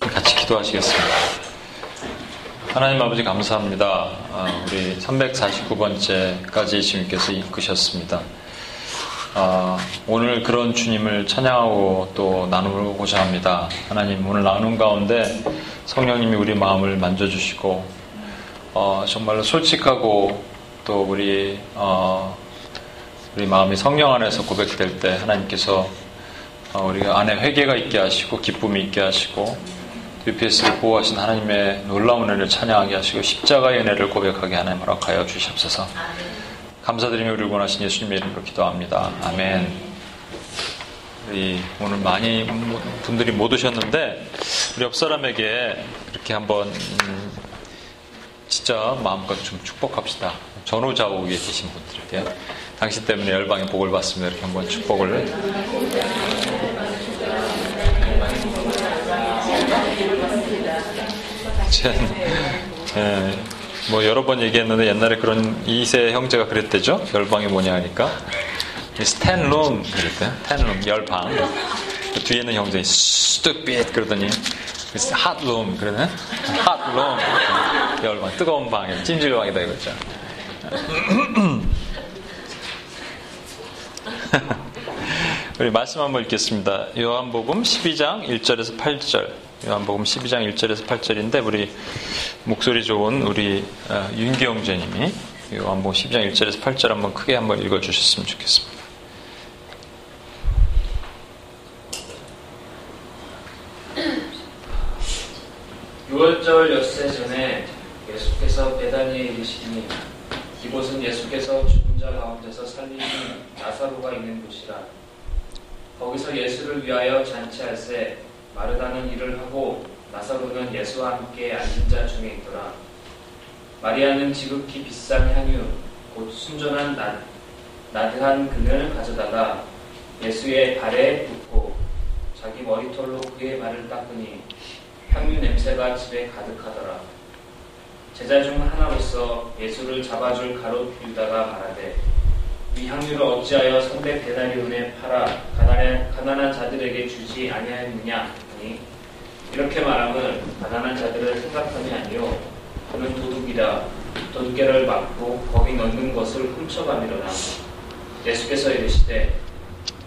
같이 기도하시겠습니다. 하나님 아버지 감사합니다. 아, 우리 349번째까지 주님께서 이끄셨습니다. 아, 오늘 그런 주님을 찬양하고 또 나누고자 합니다. 하나님 오늘 나눈 가운데 성령님이 우리 마음을 만져주시고 어, 정말로 솔직하고 또 우리 어, 우리 마음이 성령 안에서 고백될 때 하나님께서 어, 우리가 안에 회개가 있게 하시고 기쁨이 있게 하시고 UPS를 보호하신 하나님의 놀라운 은혜를 찬양하게 하시고 십자가의 은혜를 고백하게 하나님 허락하여 주시옵소서. 감사드리며 우리를 원하신 예수님의 이름으로 기도합니다. 아멘. 우리 오늘 많이 분들이 못 오셨는데 우리 옆 사람에게 이렇게 한번 음, 진짜 마음껏 좀 축복합시다. 전후좌우에 계신 분들에게 당신 때문에 열방의 복을 받습니다. 이렇게 한번 축복을 예, 뭐 여러 번 얘기했는데 옛날에 그런 2세 형제가 그랬대죠. 열방이 뭐냐 하니까 스탠룸 그랬대. 스탠룸 열방. 그 뒤에는 형제이 스뚝빛 그러더니 핫룸 그러네. 핫룸 열방 뜨거운 방에 찜질방이다 이거죠. 우리 말씀 한번 읽겠습니다. 요한복음 12장 1절에서 8절. 요한복음 12장 1절에서 8절인데 우리 목소리 좋은 우리 어, 윤기영 제님이 요한복음 12장 1절에서 8절 한번 크게 한번 읽어 주셨으면 좋겠습니다. 유월절 엿새 전에 예수께서 베다니에 이르시니 이곳은 예수께서 죽은 자 가운데서 살리신 나사로가 있는 곳이라 거기서 예수를 위하여 잔치할새 마르다는 일을 하고 나사로는 예수와 함께 앉은 자 중에 있더라. 마리아는 지극히 비싼 향유 곧 순전한 나, 나드한 금을 가져다가 예수의 발에 붓고 자기 머리털로 그의 발을 닦으니 향유 냄새가 집에 가득하더라. 제자 중 하나로서 예수를 잡아줄 가롯 유다가 말하되 이 향유를 어찌하여 선대 베나리온에 팔아 가난한, 가난한 자들에게 주지 아니하였느냐 하니 이렇게 말함은 가난한 자들을 생각함이 아니요 그는 도둑이다 도둑개를 막고 거기 넣는 것을 훔쳐가미로라 예수께서 이르시되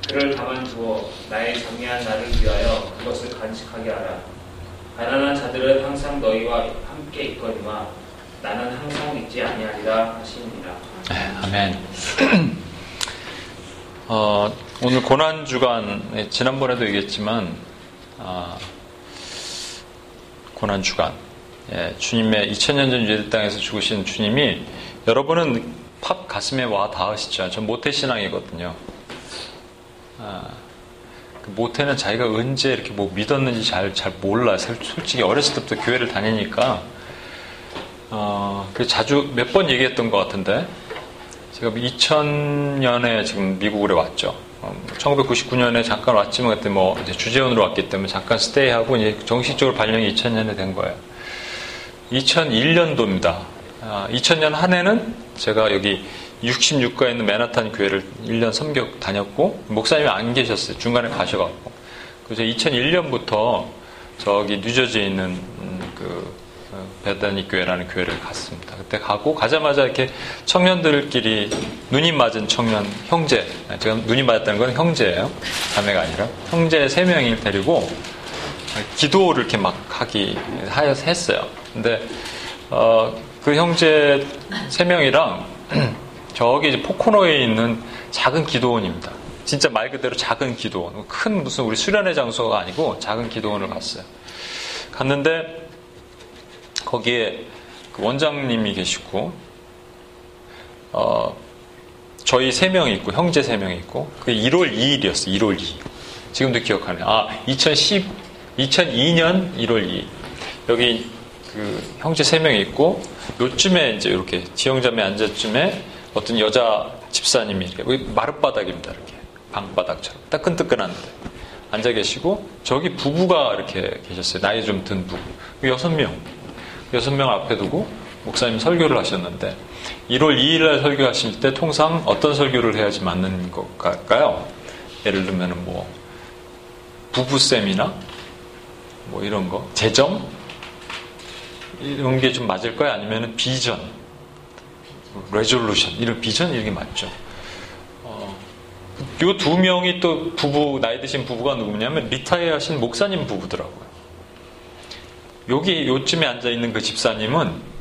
그를 가만두어 나의 정리한 나를 위하여 그것을 간직하게 하라 가난한 자들은 항상 너희와 함께 있거니와 나는 항상 있지 아니하리라 하시니라. 네, 아멘. 어, 오늘 고난 주간 네, 지난번에도 얘기했지만 아, 고난 주간 예, 주님의 2000년 전 유대 땅에서 죽으신 주님이 여러분은 팍 가슴에 와 닿으시죠. 전 모태 신앙이거든요. 아, 그 모태는 자기가 언제 이렇게 뭐 믿었는지 잘, 잘 몰라요. 솔직히 어렸을 때부터 교회를 다니니까, 어, 그 자주 몇 번 얘기했던 것 같은데, 제가 2000년에 지금 미국으로 왔죠. 어, 1999년에 잠깐 왔지만 그때 뭐 주재원으로 왔기 때문에 잠깐 스테이하고 이제 정식적으로 발령이 2000년에 된 거예요. 2001년도입니다. 아, 2000년 한 해는 제가 여기 66가에 있는 맨하탄 교회를 1년 섬격 다녔고 목사님이 안 계셨어요. 중간에 가셔갖고 그래서 2001년부터 저기 뉴저지에 있는 음, 그 어, 베다니 교회라는 교회를 갔습니다. 그때 가고 가자마자 이렇게 청년들끼리 눈이 맞은 청년 형제 제가 눈이 맞았다는 건 형제예요. 자매가 아니라 형제 세 명이 데리고 기도를 이렇게 막 하기 하여 했어요. 근데 어, 그 형제 세 명이랑 저기 포코노에 있는 작은 기도원입니다. 진짜 말 그대로 작은 기도원. 큰 무슨 우리 수련회 장소가 아니고 작은 기도원을 갔어요. 갔는데 거기에 그 원장님이 계시고 어, 저희 세 명이 있고 형제 세 명이 있고 그 1월 2일이었어요. 1월 2일. 지금도 기억하네요. 아, 2010 2002년 1월 2일. 여기 그 형제 세 명이 있고 요쯤에 이제 이렇게 지형점에 앉았쯤에 어떤 여자 집사님이 이렇게 마룻바닥입니다. 이렇게 방바닥처럼 따끈뜨끈한데 앉아 계시고 저기 부부가 이렇게 계셨어요. 나이 좀 든 부부. 여섯 명. 여섯 명 앞에 두고 목사님 설교를 하셨는데 1월 2일 날 설교하실 때 통상 어떤 설교를 해야지 맞는 것일까요? 예를 들면 뭐 부부 세미나 뭐 이런 거 재정 이런 게 좀 맞을까요? 아니면 비전 resolution 이런 비전 이런 게 맞죠. 요 두 명이 또 부부, 나이 드신 부부가 누구냐면 retire 하신 목사님 부부더라고요. 여기 요쯤에 앉아 있는 그 집사님은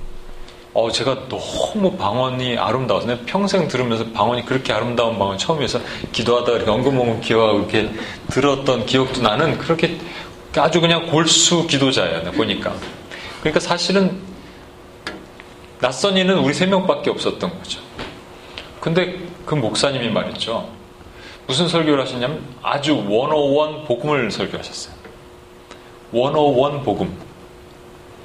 어, 제가 너무 방언이 아름다워서 평생 들으면서 방언이 그렇게 아름다운 방언 처음에서 기도하다가 이렇게 엉금엉금 기어하고 이렇게 들었던 기억도 나는 그렇게 아주 그냥 골수 기도자예요. 보니까. 그러니까 사실은 낯선 이는 우리 세 명밖에 없었던 거죠. 근데 그 목사님이 말했죠. 무슨 설교를 하셨냐면 아주 101 복음을 설교하셨어요. 101 복음.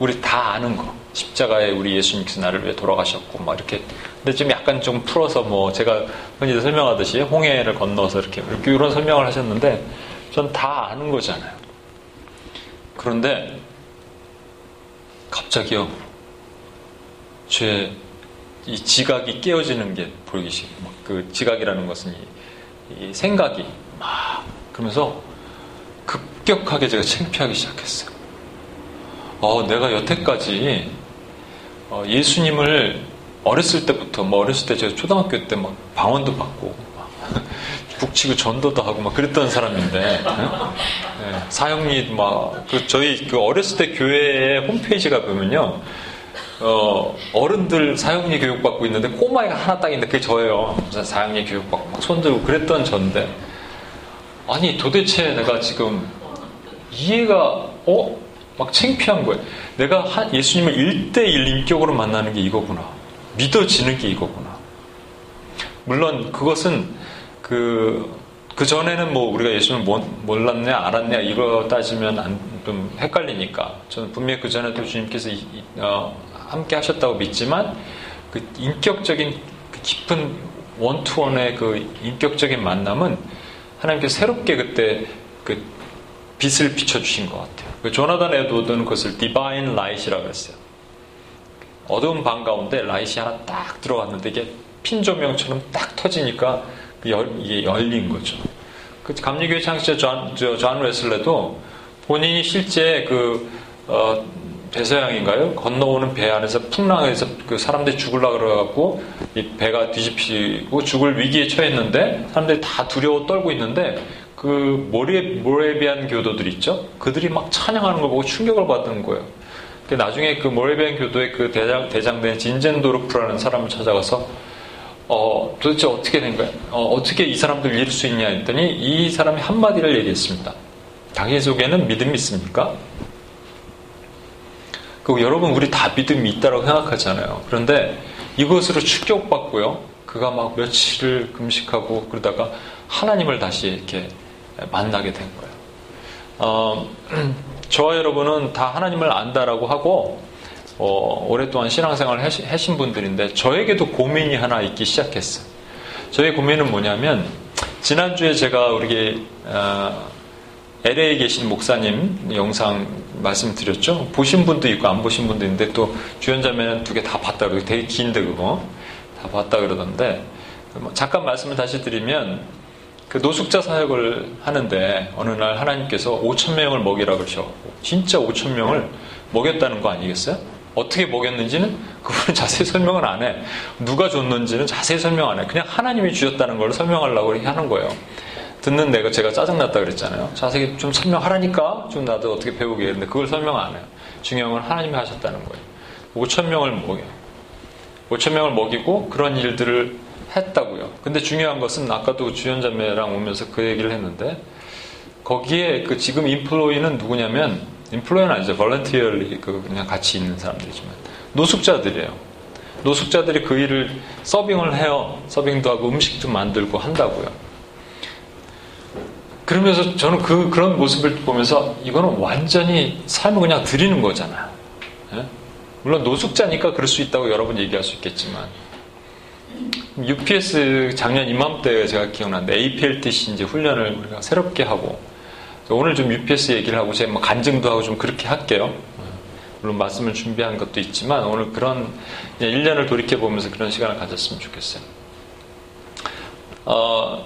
우리 다 아는 거. 십자가에 우리 예수님께서 나를 위해 돌아가셨고 막 이렇게 근데 좀 약간 좀 풀어서 뭐 제가 흔히 설명하듯이 홍해를 건너서 이렇게 이렇게 이런 설명을 하셨는데 전 다 아는 거잖아요. 그런데 갑자기요 제이 지각이 깨어지는 게 보이기 시작그 지각이라는 것은 이 생각이 막 그러면서 급격하게 제가 창피하기 시작했어요. 어, 내가 여태까지 어, 예수님을 어렸을 때부터 뭐 어렸을 때 제가 초등학교 때 막 방언도 받고 막 북치고 전도도 하고 막 그랬던 사람인데 네, 사형리 막 그 저희 그 어렸을 때 교회 홈페이지가 보면요 어, 어른들 사형리 교육받고 있는데 꼬마애가 하나 딱 있는데 그게 저예요. 사형리 교육받고 막 손들고 그랬던 전데 아니 도대체 내가 지금 이해가 어? 막 창피한 거예요. 내가 예수님을 1대1 인격으로 만나는 게 이거구나. 믿어지는 게 이거구나. 물론 그것은 그, 그 전에는 뭐 우리가 예수님을 몰랐냐, 알았냐, 이거 따지면 안, 좀 헷갈리니까. 저는 분명히 그 전에도 주님께서 이, 어, 함께 하셨다고 믿지만 그 인격적인 그 깊은 one to one의 그 인격적인 만남은 하나님께서 새롭게 그때 그 빛을 비춰주신 것 같아요. 그 조나단 에드워드는 그것을 divine light라고 했어요. 어두운 방 가운데 라이트 하나 딱 들어갔는데 이게 핀 조명처럼 딱 터지니까 이게 열린 거죠. 그 감리교회 창시자 존, 존 웨슬레도 본인이 실제 그 어, 대서양인가요? 건너오는 배 안에서 풍랑에서 그 사람들이 죽을라 그래갖고 이 배가 뒤집히고 죽을 위기에 처했는데 사람들이 다 두려워 떨고 있는데 그 모레, 모레비안 교도들 있죠? 그들이 막 찬양하는 걸 보고 충격을 받은 거예요. 근데 나중에 그 모레비안 교도의 그 대장, 대장된 진젠도르프라는 사람을 찾아가서 어, 도대체 어떻게 된 거야? 어, 떻게이 사람들 이룰 수 있냐 했더니 이 사람이 한마디를 얘기했습니다. 당신 속에는 믿음이 있습니까? 그 여러분 우리 다 믿음이 있다고 생각하잖아요. 그런데 이것으로 충격받고요. 그가 막 며칠을 금식하고 그러다가 하나님을 다시 이렇게 만나게 된 거예요. 어, 저와 여러분은 다 하나님을 안다라고 하고 어, 오랫동안 신앙생활을 하신 분들인데 저에게도 고민이 하나 있기 시작했어요. 저의 고민은 뭐냐면 지난주에 제가 우리 어, LA에 계신 목사님 영상 말씀드렸죠. 보신 분도 있고 안 보신 분도 있는데 또 주연자매는 두 개 다 봤다 그러고 되게 긴데 그거 다 봤다 그러던데 뭐 잠깐 말씀을 다시 드리면 그 노숙자 사역을 하는데 어느 날 하나님께서 5천 명을 먹이라 그러셔고 진짜 5천 명을 먹였다는 거 아니겠어요? 어떻게 먹였는지는 그분은 자세히 설명을 안 해. 누가 줬는지는 자세히 설명 안 해. 그냥 하나님이 주셨다는 걸 설명하려고 하는 거예요. 듣는 내가 제가 짜증났다 그랬잖아요. 자세히 좀 설명하라니까 좀 나도 어떻게 배우게 했는데 그걸 설명 안 해요. 중요한 건 하나님이 하셨다는 거예요. 5천 명을 먹여요. 5천 명을 먹이고 그런 일들을 했다고요. 근데 중요한 것은 아까도 주연자매랑 오면서 그 얘기를 했는데 거기에 그 지금 인플로이는 누구냐면 인플로이는 아니죠. 벌런티얼리 그 그냥 같이 있는 사람들이지만 노숙자들이에요. 노숙자들이 그 일을 서빙을 해요. 서빙도 하고 음식도 만들고 한다고요. 그러면서 저는 그, 그런 모습을 보면서 이거는 완전히 삶을 그냥 드리는 거잖아요. 예? 물론 노숙자니까 그럴 수 있다고 여러분 얘기할 수 있겠지만 UPS 작년 이맘때 제가 기억나는데 APLTC 이제 훈련을 우리가 새롭게 하고 오늘 좀 UPS 얘기를 하고 제가 뭐 간증도 하고 좀 그렇게 할게요. 물론 말씀을 준비한 것도 있지만 오늘 그런 1년을 돌이켜 보면서 그런 시간을 가졌으면 좋겠어요. 어,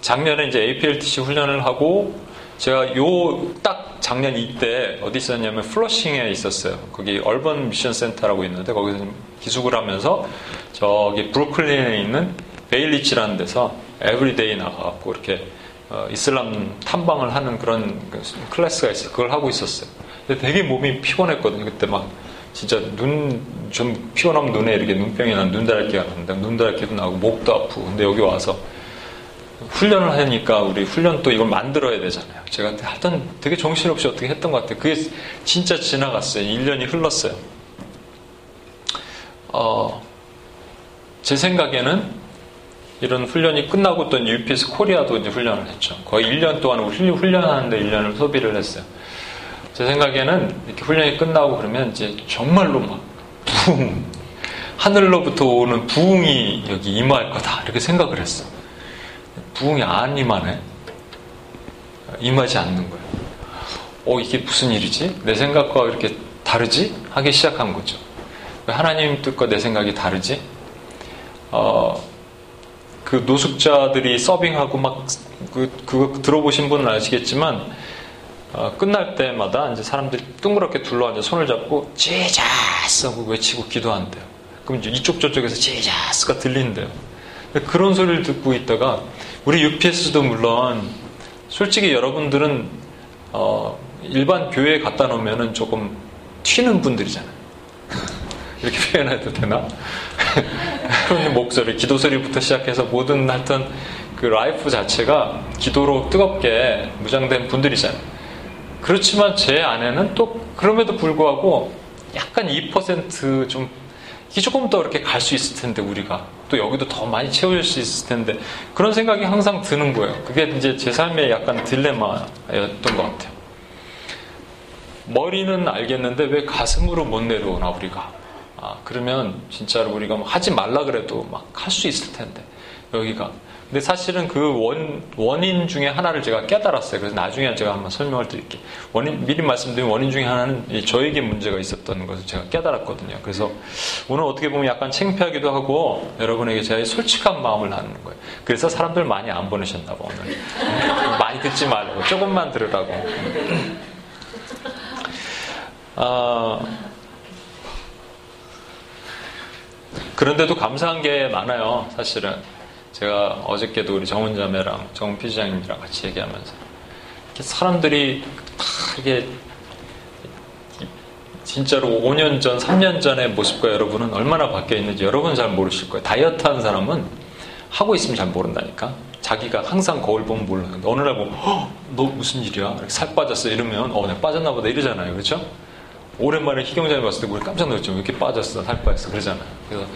작년에 이제 APLTC 훈련을 하고 제가 요 딱 작년 이때 어디 있었냐면 플러싱에 있었어요. 거기 Urban Mission Center라고 있는데 거기서 기숙을 하면서 저기 브루클린에 있는 Bay Ridge라는 데서 everyday 나가갖고 이렇게 어, 이슬람 탐방을 하는 그런 그 클래스가 있어요. 그걸 하고 있었어요. 근데 되게 몸이 피곤했거든요. 그때 막 진짜 눈 좀 피곤하면 눈에 이렇게 눈병이 난 눈다랄기가 나는데 눈다랄기도 나고 목도 아프고 근데 여기 와서 훈련을 하니까 우리 훈련 또 이걸 만들어야 되잖아요. 제가 하여튼 되게 정신없이 어떻게 했던 것 같아요. 그게 진짜 지나갔어요. 1년이 흘렀어요. 어, 제 생각에는 이런 훈련이 끝나고 또 UPS 코리아도 이제 훈련을 했죠. 거의 1년 동안 훈련하는데 1년을 소비를 했어요. 제 생각에는 이렇게 훈련이 끝나고 그러면 이제 정말로 막 부흥, 하늘로부터 오는 부흥이 여기 임할 거다. 이렇게 생각을 했어. 부흥이 안 임하네. 임하지 않는 거예요. 어, 이게 무슨 일이지? 내 생각과 이렇게 다르지? 하기 시작한 거죠. 하나님 뜻과 내 생각이 다르지? 어, 그 노숙자들이 서빙하고 막, 그, 그거 들어보신 분은 아시겠지만, 어, 끝날 때마다 이제 사람들이 둥그렇게 둘러앉아 손을 잡고, 지자스 하고 외치고 기도한대요. 그럼 이제 이쪽 저쪽에서 지자스가 들린대요. 그런 소리를 듣고 있다가, 우리 UPS도 물론, 솔직히 여러분들은, 어, 일반 교회에 갖다 놓으면 조금 튀는 분들이잖아요. 이렇게 표현해도 되나? 그런 목소리, 기도 소리부터 시작해서 모든 하여튼 그 life 자체가 기도로 뜨겁게 무장된 분들이잖아요. 그렇지만 제 안에는 또 그럼에도 불구하고 약간 2%좀 이게 조금 더 이렇게 갈 수 있을 텐데 우리가 또 여기도 더 많이 채워질 수 있을 텐데 그런 생각이 항상 드는 거예요. 그게 이제 제 삶의 약간 딜레마였던 것 같아요. 머리는 알겠는데 왜 가슴으로 못 내려오나 우리가 아, 그러면 진짜로 우리가 뭐 하지 말라 그래도 막 할 수 있을 텐데 여기가 근데 사실은 그 원, 원인 중에 하나를 제가 깨달았어요. 그래서 나중에 제가 한번 설명을 드릴게요. 원인, 미리 말씀드린 원인 중에 하나는 저에게 문제가 있었던 것을 제가 깨달았거든요. 그래서 오늘 어떻게 보면 약간 창피하기도 하고 여러분에게 제가 솔직한 마음을 나누는 거예요. 그래서 사람들 많이 안 보내셨나 봐, 오늘. 많이 듣지 말고, 조금만 들으라고. 아, 그런데도 감사한 게 많아요, 사실은. 제가 어저께도 우리 정훈 자매랑 정훈 피지장님이랑 같이 얘기하면서 이렇게 사람들이 다 이게 진짜로 5년 전, 3년 전의 모습과 여러분은 얼마나 바뀌어 있는지 여러분 잘 모르실 거예요. 다이어트 하는 사람은 하고 있으면 잘 모른다니까. 자기가 항상 거울 보면 몰라요. 어느 날 보면, 너 무슨 일이야? 살 빠졌어. 이러면, 어, 내가 빠졌나 보다. 이러잖아요. 그렇죠? 오랜만에 희경자님 봤을 때 우리 깜짝 놀랐죠. 왜 이렇게 빠졌어? 살 빠졌어. 그러잖아요. 그래서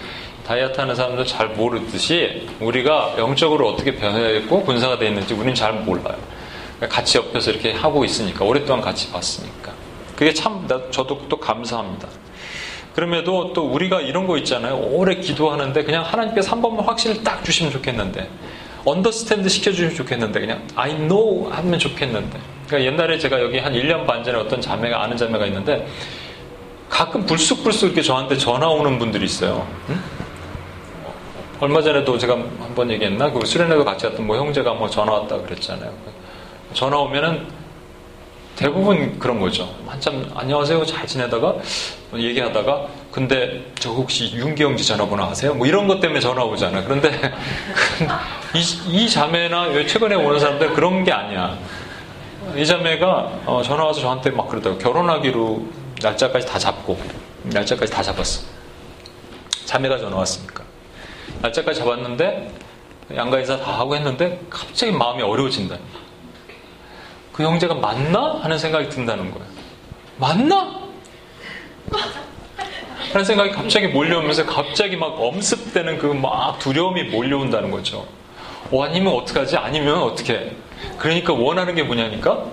다이어트 하는 사람들 잘 모르듯이 우리가 영적으로 어떻게 변화했고 분사가 되어 있는지 우리는 잘 몰라요. 같이 옆에서 이렇게 하고 있으니까 오랫동안 같이 봤으니까 그게 참 저도 또 감사합니다. 그럼에도 또 우리가 이런 거 있잖아요. 오래 기도하는데 그냥 하나님께서 한 번만 확신을 딱 주시면 좋겠는데 언더스탠드 시켜주시면 좋겠는데 그냥 I know 하면 좋겠는데 그러니까 옛날에 제가 여기 한 1년 반 전에 어떤 자매가 아는 자매가 있는데 가끔 불쑥불쑥 이렇게 저한테 전화 오는 분들이 있어요. 응? 얼마 전에도 제가 한 번 얘기했나? 그 수련회도 같이 갔던 뭐 형제가 뭐 전화 왔다 그랬잖아요. 전화 오면은 대부분 그런 거죠. 한참 안녕하세요 잘 지내다가 얘기하다가 근데 저 혹시 윤기영 지 전화번호 아세요? 뭐 이런 것 때문에 전화 오잖아요. 그런데 이, 이 자매나 최근에 오는 사람들 그런 게 아니야. 이 자매가 어, 전화 와서 저한테 막 그러다가 결혼하기로 날짜까지 다 잡고 날짜까지 다 잡았어. 자매가 전화 왔으니까. 날짜까지 잡았는데 양가 인사 다 하고 했는데 갑자기 마음이 어려워진다. 그 형제가 맞나? 하는 생각이 든다는 거예요. 맞나? 하는 생각이 갑자기 몰려오면서 갑자기 막 엄습되는 그 막 두려움이 몰려온다는 거죠. 어, 아니면 어떡하지? 아니면 어떻게? 그러니까 원하는 게 뭐냐니까?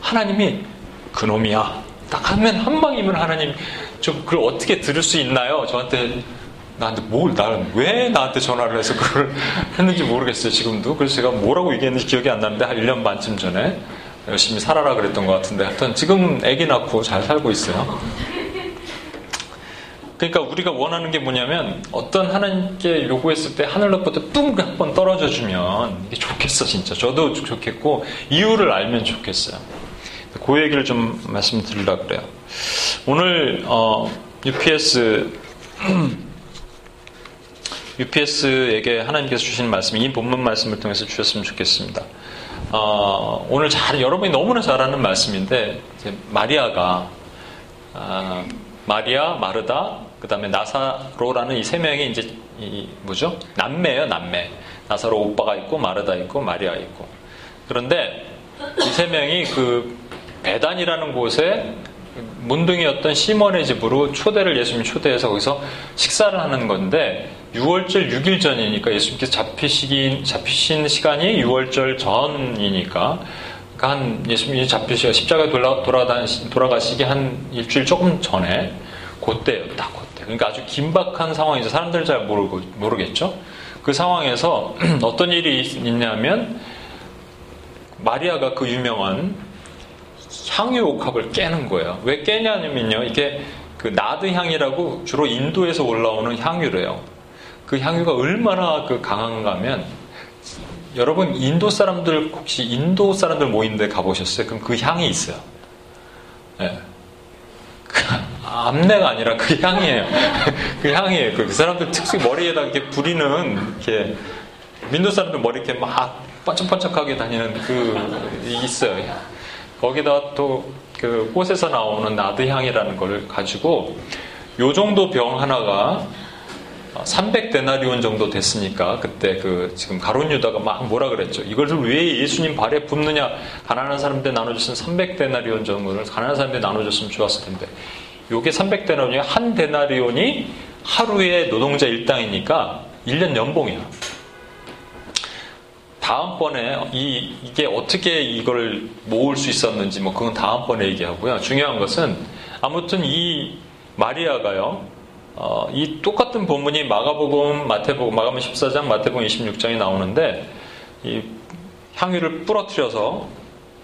하나님이 그놈이야. 딱 하면 한 방이면 하나님 좀 그걸 어떻게 들을 수 있나요? 저한테 나한테 뭘, 나는 왜 나한테 전화를 해서 그걸 했는지 모르겠어요, 지금도. 그래서 제가 뭐라고 얘기했는지 기억이 안 나는데 한 1년 반쯤 전에 열심히 살아라 그랬던 것 같은데 하여튼 지금 아기 낳고 잘 살고 있어요. 그러니까 우리가 원하는 게 뭐냐면 어떤 하나님께 요구했을 때 하늘로부터 뚱한 번 떨어져 주면 이게 좋겠어 진짜 저도 좋겠고 이유를 알면 좋겠어요. 그 얘기를 좀 말씀드리려 그래요. 오늘 어, UPS UPS에게 하나님께서 주신 말씀, 이 본문 말씀을 통해서 주셨으면 좋겠습니다. 어, 오늘 잘, 여러분이 너무나 잘 아는 말씀인데, 마리아가, 아, 마리아, 마르다, 그 다음에 나사로라는 이 세 명이 이제, 이, 뭐죠? 남매예요, 남매. 나사로 오빠가 있고, 마르다 있고, 마리아 있고. 그런데 이 세 명이 그 배단이라는 곳에 문둥이였던 시몬의 집으로 초대를 예수님 초대해서 거기서 식사를 하는 건데 6월절 6일 전이니까 예수님께서 잡히시긴 잡히신 시간이 6월절 전이니까 그러니까 한 예수님이 잡히시가 십자가에 돌아, 돌아가시기 한 일주일 조금 전에 그때였다 그때. 그러니까 아주 긴박한 상황이죠. 사람들 잘 모르고 모르겠죠? 그 상황에서 어떤 일이 있냐면 마리아가 그 유명한 향유 옥합을 깨는 거예요. 왜 깨냐면요. 이게 그 나드 향이라고 주로 인도에서 올라오는 향유래요. 그 향유가 얼마나 그 강한가 하면 여러분 인도 사람들 혹시 인도 사람들 모임데 가보셨어요? 그럼 그 향이 있어요. 네. 그 암내가 아니라 그 향이에요. 그 향이에요. 그 사람들 특수 머리에다 이렇게 부리는 이렇게 민도 사람들 머리 이렇게 막 번쩍번쩍하게 다니는 그 있어요. 거기다 또 그 꽃에서 나오는 나드향이라는 걸 가지고 요 정도 병 하나가 300데나리온 정도 됐으니까 그때 그 지금 가론 유다가 막 뭐라 그랬죠. 이것을 왜 예수님 발에 붓느냐? 가난한 사람들 나눠줬으면 300데나리온 정도를 가난한 사람들 나눠줬으면 좋았을 텐데. 요게 300데나리온이 한 데나리온이 하루에 노동자 일당이니까 1년 연봉이야. 다음번에 이, 이게 어떻게 이걸 모을 수 있었는지 뭐 그건 다음번에 얘기하고요. 중요한 것은 아무튼 이 마리아가요. 어, 이 똑같은 본문이 마가복음, 마태복음, 마가복음 14장, 마태복음 26장이 나오는데 이 향유를 부러뜨려서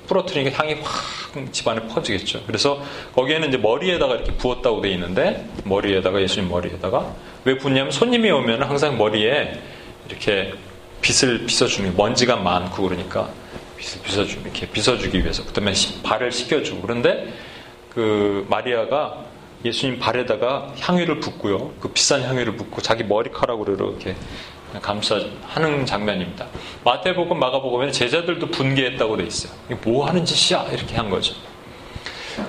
부러뜨리니까 향이 확 집안에 퍼지겠죠. 그래서 거기에는 이제 머리에다가 이렇게 부었다고 돼 있는데 머리에다가 예수님 머리에다가 왜 붓냐면 손님이 오면 항상 머리에 이렇게 빛을 빗어주는 먼지가 많고 그러니까 빛을 빗어주 이렇게 빗어주기 위해서 그다음에 발을 씻겨주고 그런데 그 마리아가 예수님 발에다가 향유를 붓고요 그 비싼 향유를 붓고 자기 머리카락으로 이렇게 감싸하는 장면입니다. 마태복음, 마가복음에는 제자들도 분개했다고 돼 있어요. 이게 뭐 하는 짓이야? 이렇게 한 거죠.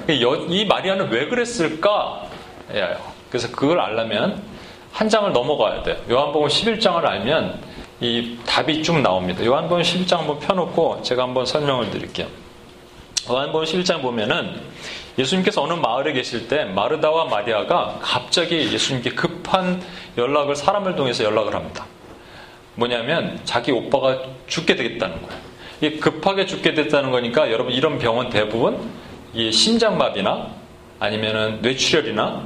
이 마리아는 왜 그랬을까? 그래서 그걸 알려면 한 장을 넘어가야 돼요. 요한복음 11장을 알면 이 답이 쭉 나옵니다. 요한복음 11장 한번 펴놓고 제가 한번 설명을 드릴게요. 요한복음 11장 보면은 예수님께서 어느 마을에 계실 때 마르다와 마리아가 갑자기 예수님께 급한 연락을 사람을 통해서 연락을 합니다. 뭐냐면 자기 오빠가 죽게 되겠다는 거예요. 이게 급하게 죽게 됐다는 거니까 여러분 이런 병은 대부분 이 심장마비나 아니면은 뇌출혈이나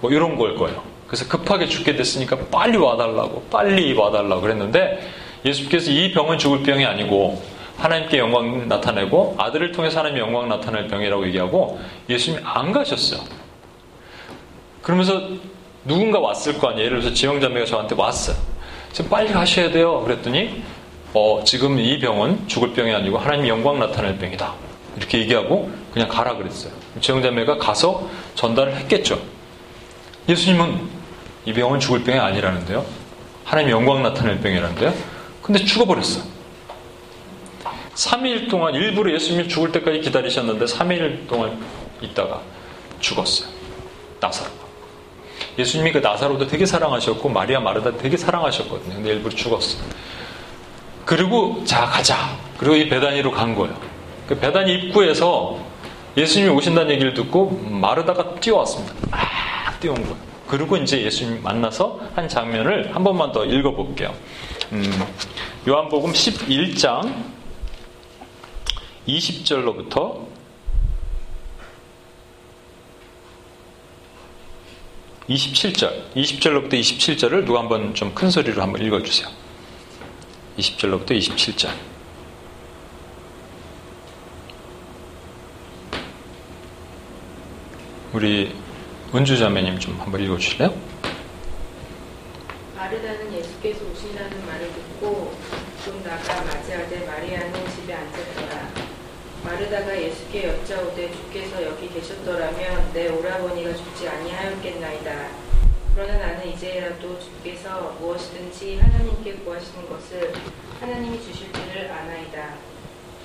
뭐 이런 걸 거예요. 그래서 급하게 죽게 됐으니까 빨리 와달라고, 빨리 와달라고 그랬는데 예수께서 이 병은 죽을 병이 아니고 하나님께 영광 나타내고 아들을 통해서 하나님 영광 나타낼 병이라고 얘기하고 예수님이 안 가셨어요. 그러면서 누군가 왔을 거 아니에요. 예를 들어서 지영자매가 저한테 왔어요. 지금 빨리 가셔야 돼요. 그랬더니 어, 지금 이 병은 죽을 병이 아니고 하나님 영광 나타낼 병이다. 이렇게 얘기하고 그냥 가라 그랬어요. 지영자매가 가서 전달을 했겠죠. 예수님은 이 병은 죽을 병이 아니라는데요. 하나님 영광 나타낼 병이라는데요. 근데 죽어버렸어. 3일 동안 일부러 예수님이 죽을 때까지 기다리셨는데 3일 동안 있다가 죽었어요. 나사로가. 예수님이 그 나사로도 되게 사랑하셨고 마리아 마르다 되게 사랑하셨거든요. 근데 일부러 죽었어요. 그리고 자 가자. 그리고 이 배단위로 간 거예요. 그 배단위 입구에서 예수님이 오신다는 얘기를 듣고 마르다가 뛰어왔습니다. 막 뛰어온 거예요. 그리고 이제 예수님 만나서 한 장면을 한 번만 더 읽어볼게요. 음, 요한복음 11장 20절로부터 27절, 20절로부터 27절을 누가 한번 좀 큰 소리로 한번 읽어주세요. 20절로부터 27절. 우리 은주 자매님 좀 한번 읽어주실래요? 마르다는 예수께서 오신다는 말을 듣고 좀 나가 맞이하되 마리아는 집에 앉았더라. 마르다가 예수께 여짜오되 주께서 여기 계셨더라면 내 오라버니가 죽지 아니하였겠나이다. 그러나 나는 이제라도 주께서 무엇이든지 하나님께 구하시는 것을 하나님이 주실 줄을 아나이다.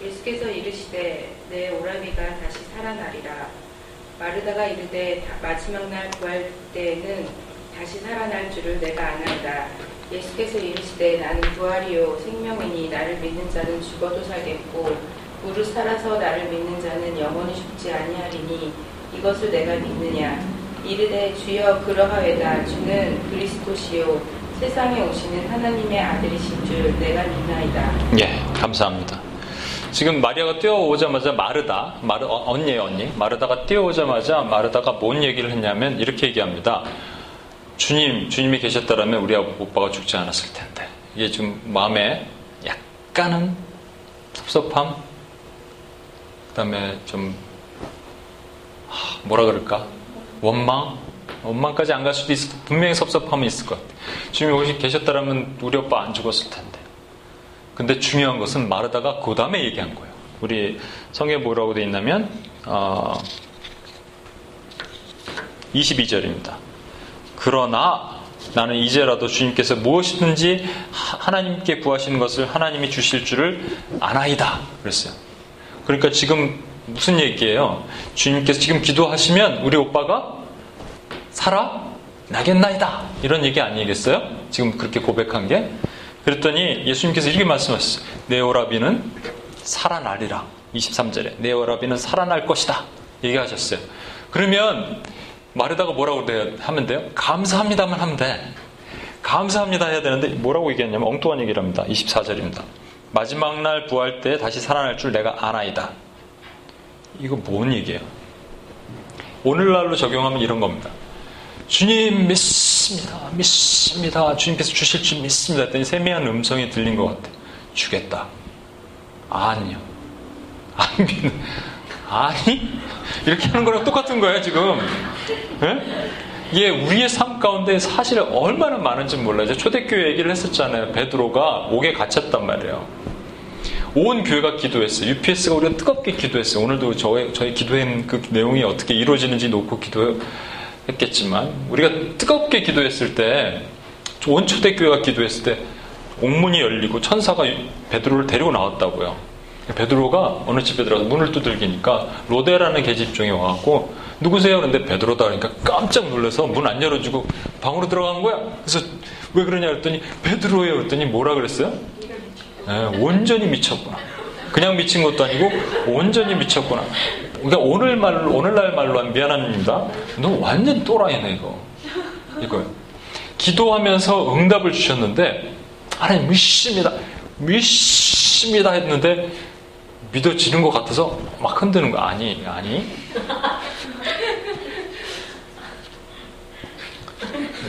예수께서 이르시되 내 오라비가 다시 살아나리라. 마르다가 이르되 마지막 날 구할 때에는 다시 살아날 줄을 내가 아나이다. 예수께서 이르시되 나는 부활이요 생명이니 나를 믿는 자는 죽어도 살겠고 무릇 살아서 나를 믿는 자는 영원히 죽지 아니하리니 이것을 내가 믿느냐 이르되 주여 그러하외다 주는 그리스도시요 세상에 오시는 하나님의 아들이신 줄 내가 믿나이다. 예, 감사합니다. 지금 마리아가 뛰어오자마자 마르다, 마르, 어, 언니예요, 언니. 마르다가 뛰어오자마자 마르다가 뭔 얘기를 했냐면 이렇게 얘기합니다. 주님, 주님이 계셨다라면 우리 오빠가 죽지 않았을 텐데. 이게 지금 마음에 약간은 섭섭함, 그 다음에 좀, 뭐라 그럴까? 원망? 원망까지 안 갈 수도 있을, 분명히 섭섭함은 있을 것 같아. 주님이 혹시 계셨다라면 우리 오빠 안 죽었을 텐데. 근데 중요한 것은 마르다가 그 다음에 얘기한 거예요. 우리 성에 뭐라고 돼 있냐면, 어, 22절입니다. 그러나 나는 이제라도 주님께서 무엇이든지 하나님께 구하시는 것을 하나님이 주실 줄을 아나이다. 그랬어요. 그러니까 지금 무슨 얘기예요? 주님께서 지금 기도하시면 우리 오빠가 살아 나겠나이다. 이런 얘기 아니겠어요? 지금 그렇게 고백한 게. 그랬더니 예수님께서 이렇게 말씀하셨어요. 내 오라비는 살아나리라. 23절에. 내 오라비는 살아날 것이다. 얘기하셨어요. 그러면 말에다가 뭐라고 하면 돼요? 감사합니다만 하면 돼. 감사합니다 해야 되는데 뭐라고 얘기했냐면 엉뚱한 얘기를 합니다. 24절입니다. 마지막 날 부활 때 다시 살아날 줄 내가 아나이다. 이거 뭔 얘기예요? 오늘날로 적용하면 이런 겁니다. 주님 믿습니다. 믿습니다. 주님께서 주실 줄 믿습니다. 했더니 세미한 음성이 들린 것 같아. 주겠다. 아니요. 안 믿는. 아니? 이렇게 하는 거랑 똑같은 거예요, 지금. 네? 이게 우리의 삶 가운데 사실 얼마나 많은지 몰라요. 초대교회 얘기를 했었잖아요. 베드로가 목에 갇혔단 말이에요. 온 교회가 기도했어요. UPS가 우리가 뜨겁게 기도했어요. 오늘도 저희, 저희 기도한 그 내용이 어떻게 이루어지는지 놓고 기도 했겠지만, 우리가 뜨겁게 기도했을 때, 온 초대교회가 기도했을 때, 옥문이 열리고 천사가 베드로를 데리고 나왔다고요. 베드로가 어느 집에 들어가서 문을 두들기니까 로데라는 계집종이 와갖고 누구세요? 그런데 베드로다 그러니까 깜짝 놀라서 문 안 열어주고 방으로 들어간 거야. 그래서 왜 그러냐 그랬더니 베드로예요. 그랬더니 뭐라 그랬어요? 네, 온전히 미쳤구나. 그냥 미친 것도 아니고 온전히 미쳤구나. 그러니까 오늘 말로 오늘날 말로 한 미안합니다. 너 완전 또라이네 이거. 이거요. 기도하면서 응답을 주셨는데 하나님 믿습니다. 믿습니다 했는데 믿어지는 것 같아서 막 흔드는 거 아니 아니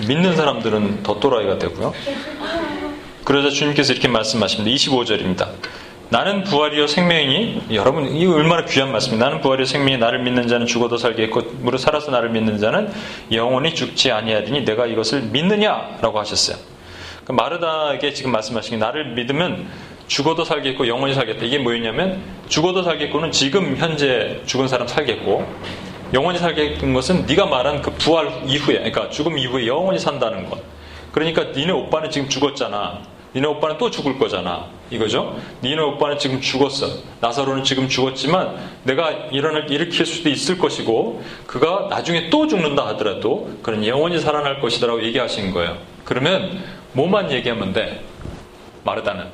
믿는 사람들은 더 또라이가 되고요. 그러자 주님께서 이렇게 말씀하십니다. 25절입니다. 나는 부활이요 생명이니 여러분 이 얼마나 귀한 말씀이 나는 부활이요 생명이 나를 믿는 자는 죽어도 살겠고 무릇 살아서 나를 믿는 자는 영원히 죽지 아니하리니 내가 이것을 믿느냐라고 하셨어요. 그 마르다에게 지금 말씀하신 게 나를 믿으면 죽어도 살겠고 영원히 살겠다. 이게 뭐였냐면 죽어도 살겠고는 지금 현재 죽은 사람 살겠고 영원히 살겠는 것은 네가 말한 그 부활 이후에 그러니까 죽음 이후에 영원히 산다는 것. 그러니까 니네 오빠는 지금 죽었잖아. 니네 오빠는 또 죽을 거잖아. 이거죠? 니네 오빠는 지금 죽었어. 나사로는 지금 죽었지만 내가 일어날 일으킬 수도 있을 것이고 그가 나중에 또 죽는다 하더라도 그런 영원히 살아날 것이다라고 얘기하신 거예요. 그러면 뭐만 얘기하면 돼? 마르다는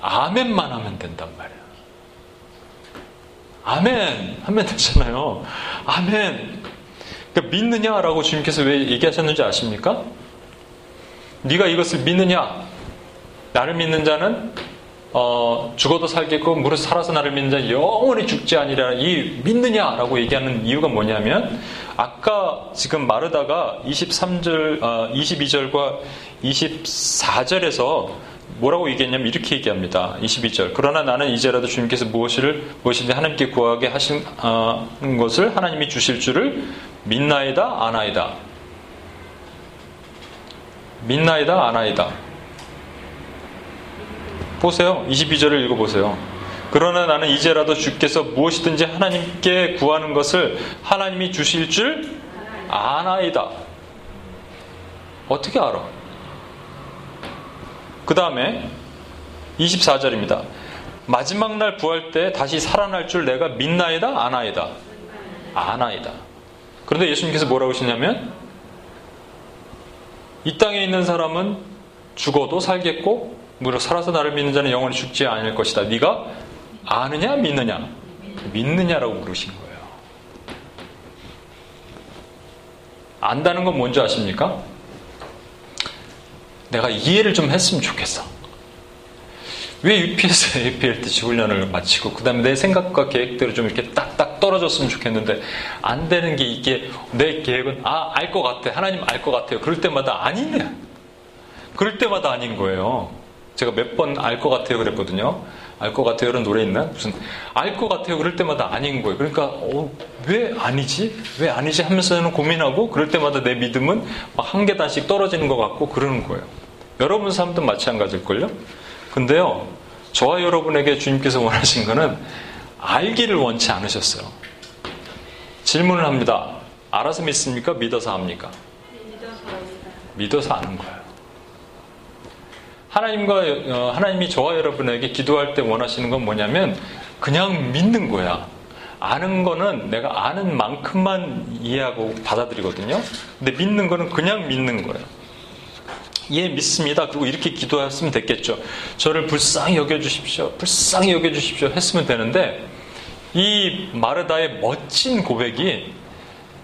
아멘만 하면 된단 말이야. 아멘 하면 되잖아요. 아멘. 그러니까 믿느냐라고 주님께서 왜 얘기하셨는지 아십니까? 네가 이것을 믿느냐? 나를 믿는 자는 어, 죽어도 살겠고 무릇 살아서 나를 믿는 자 영원히 죽지 아니라 이 믿느냐라고 얘기하는 이유가 뭐냐면 아까 지금 마르다가 23절, 어, 22절과 24절에서 뭐라고 얘기했냐면 이렇게 얘기합니다. 22절. 그러나 나는 이제라도 주님께서 무엇을 무엇인지 하나님께 구하게 하신 어, 것을 하나님이 주실 줄을 믿나이다 아나이다. 믿나이다 아나이다. 보세요. 22절을 읽어보세요. 그러나 나는 이제라도 주께서 무엇이든지 하나님께 구하는 것을 하나님이 주실 줄 아나이다. 어떻게 알아? 그 다음에 24절입니다. 마지막 날 부활 때 다시 살아날 줄 내가 믿나이다? 아나이다? 아나이다. 그런데 예수님께서 뭐라고 하시냐면 이 땅에 있는 사람은 죽어도 살겠고 무려 살아서 나를 믿는 자는 영원히 죽지 않을 것이다. 네가 아느냐 믿느냐? 믿느냐라고 물으신 거예요. 안다는 건 뭔지 아십니까? 내가 이해를 좀 했으면 좋겠어. 왜 UPS, APLTC 훈련을 마치고 그 다음에 내 생각과 계획대로 좀 이렇게 딱딱 떨어졌으면 좋겠는데 안 되는 게 이게 내 계획은 아 알 것 같아 하나님 알 것 같아요 그럴 때마다 아니냐 그럴 때마다 아닌 거예요 제가 몇 번 알 것 같아요 그랬거든요 알 것 같아요 이런 노래 있나 무슨 알 것 같아요 그럴 때마다 아닌 거예요 그러니까 어, 왜 아니지 왜 아니지 하면서는 고민하고 그럴 때마다 내 믿음은 한 계단씩 떨어지는 것 같고 그러는 거예요 여러분 삶도 마찬가지일걸요 근데요, 저와 여러분에게 주님께서 원하신 것은 알기를 원치 않으셨어요. 질문을 합니다. 알아서 믿습니까? 믿어서 합니까? 믿어서 아는 거예요. 하나님과 어, 하나님이 저와 여러분에게 기도할 때 원하시는 건 뭐냐면 그냥 믿는 거야. 아는 거는 내가 아는 만큼만 이해하고 받아들이거든요. 근데 믿는 거는 그냥 믿는 거예요. 예, 믿습니다. 그리고 이렇게 기도했으면 됐겠죠. 저를 불쌍히 여겨주십시오. 불쌍히 여겨주십시오. 했으면 되는데, 이 마르다의 멋진 고백이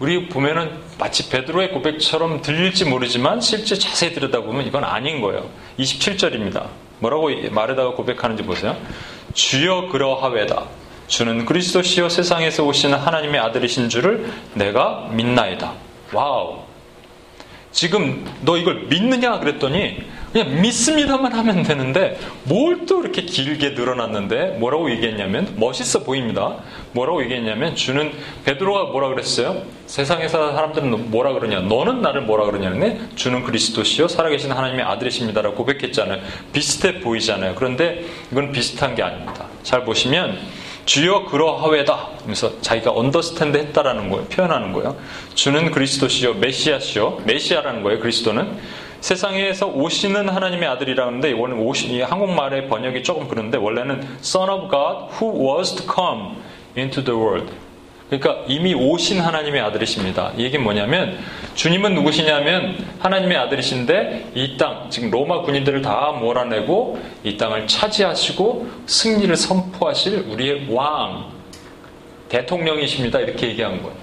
우리 보면은 마치 베드로의 고백처럼 들릴지 모르지만 실제 자세히 들여다보면 이건 아닌 거예요. 27절입니다. 뭐라고 마르다가 고백하는지 보세요. 주여 그러하외다. 주는 그리스도시여 세상에서 오시는 하나님의 아들이신 줄을 내가 믿나이다. Wow. 지금 너 이걸 믿느냐 그랬더니 그냥 믿습니다만 하면 되는데 뭘 또 이렇게 길게 늘어났는데 뭐라고 얘기했냐면 멋있어 보입니다. 뭐라고 얘기했냐면 주는 베드로가 뭐라 그랬어요? 세상에서 사람들은 뭐라 그러냐? 너는 나를 뭐라 그러냐는데 주는 그리스도시요 살아계신 하나님의 아들이십니다라고 고백했잖아요. 비슷해 보이잖아요. 그런데 이건 비슷한 게 아닙니다. 잘 보시면 주여 그러하외다. 그래서 자기가 언더스탠드 했다라는 거예요. 표현하는 거예요. 주는 그리스도시요 메시아시요 메시아라는 거예요. 그리스도는 세상에서 오시는 하나님의 아들이라는데 이거는 오시 한국말의 번역이 조금 그런데 원래는 Son of God who was to come into the world. 그러니까 이미 오신 하나님의 아들이십니다. 이 얘기는 뭐냐면 주님은 누구시냐면 하나님의 아들이신데 이 땅, 지금 로마 군인들을 다 몰아내고 이 땅을 차지하시고 승리를 선포하실 우리의 왕, 대통령이십니다. 이렇게 얘기한 거예요.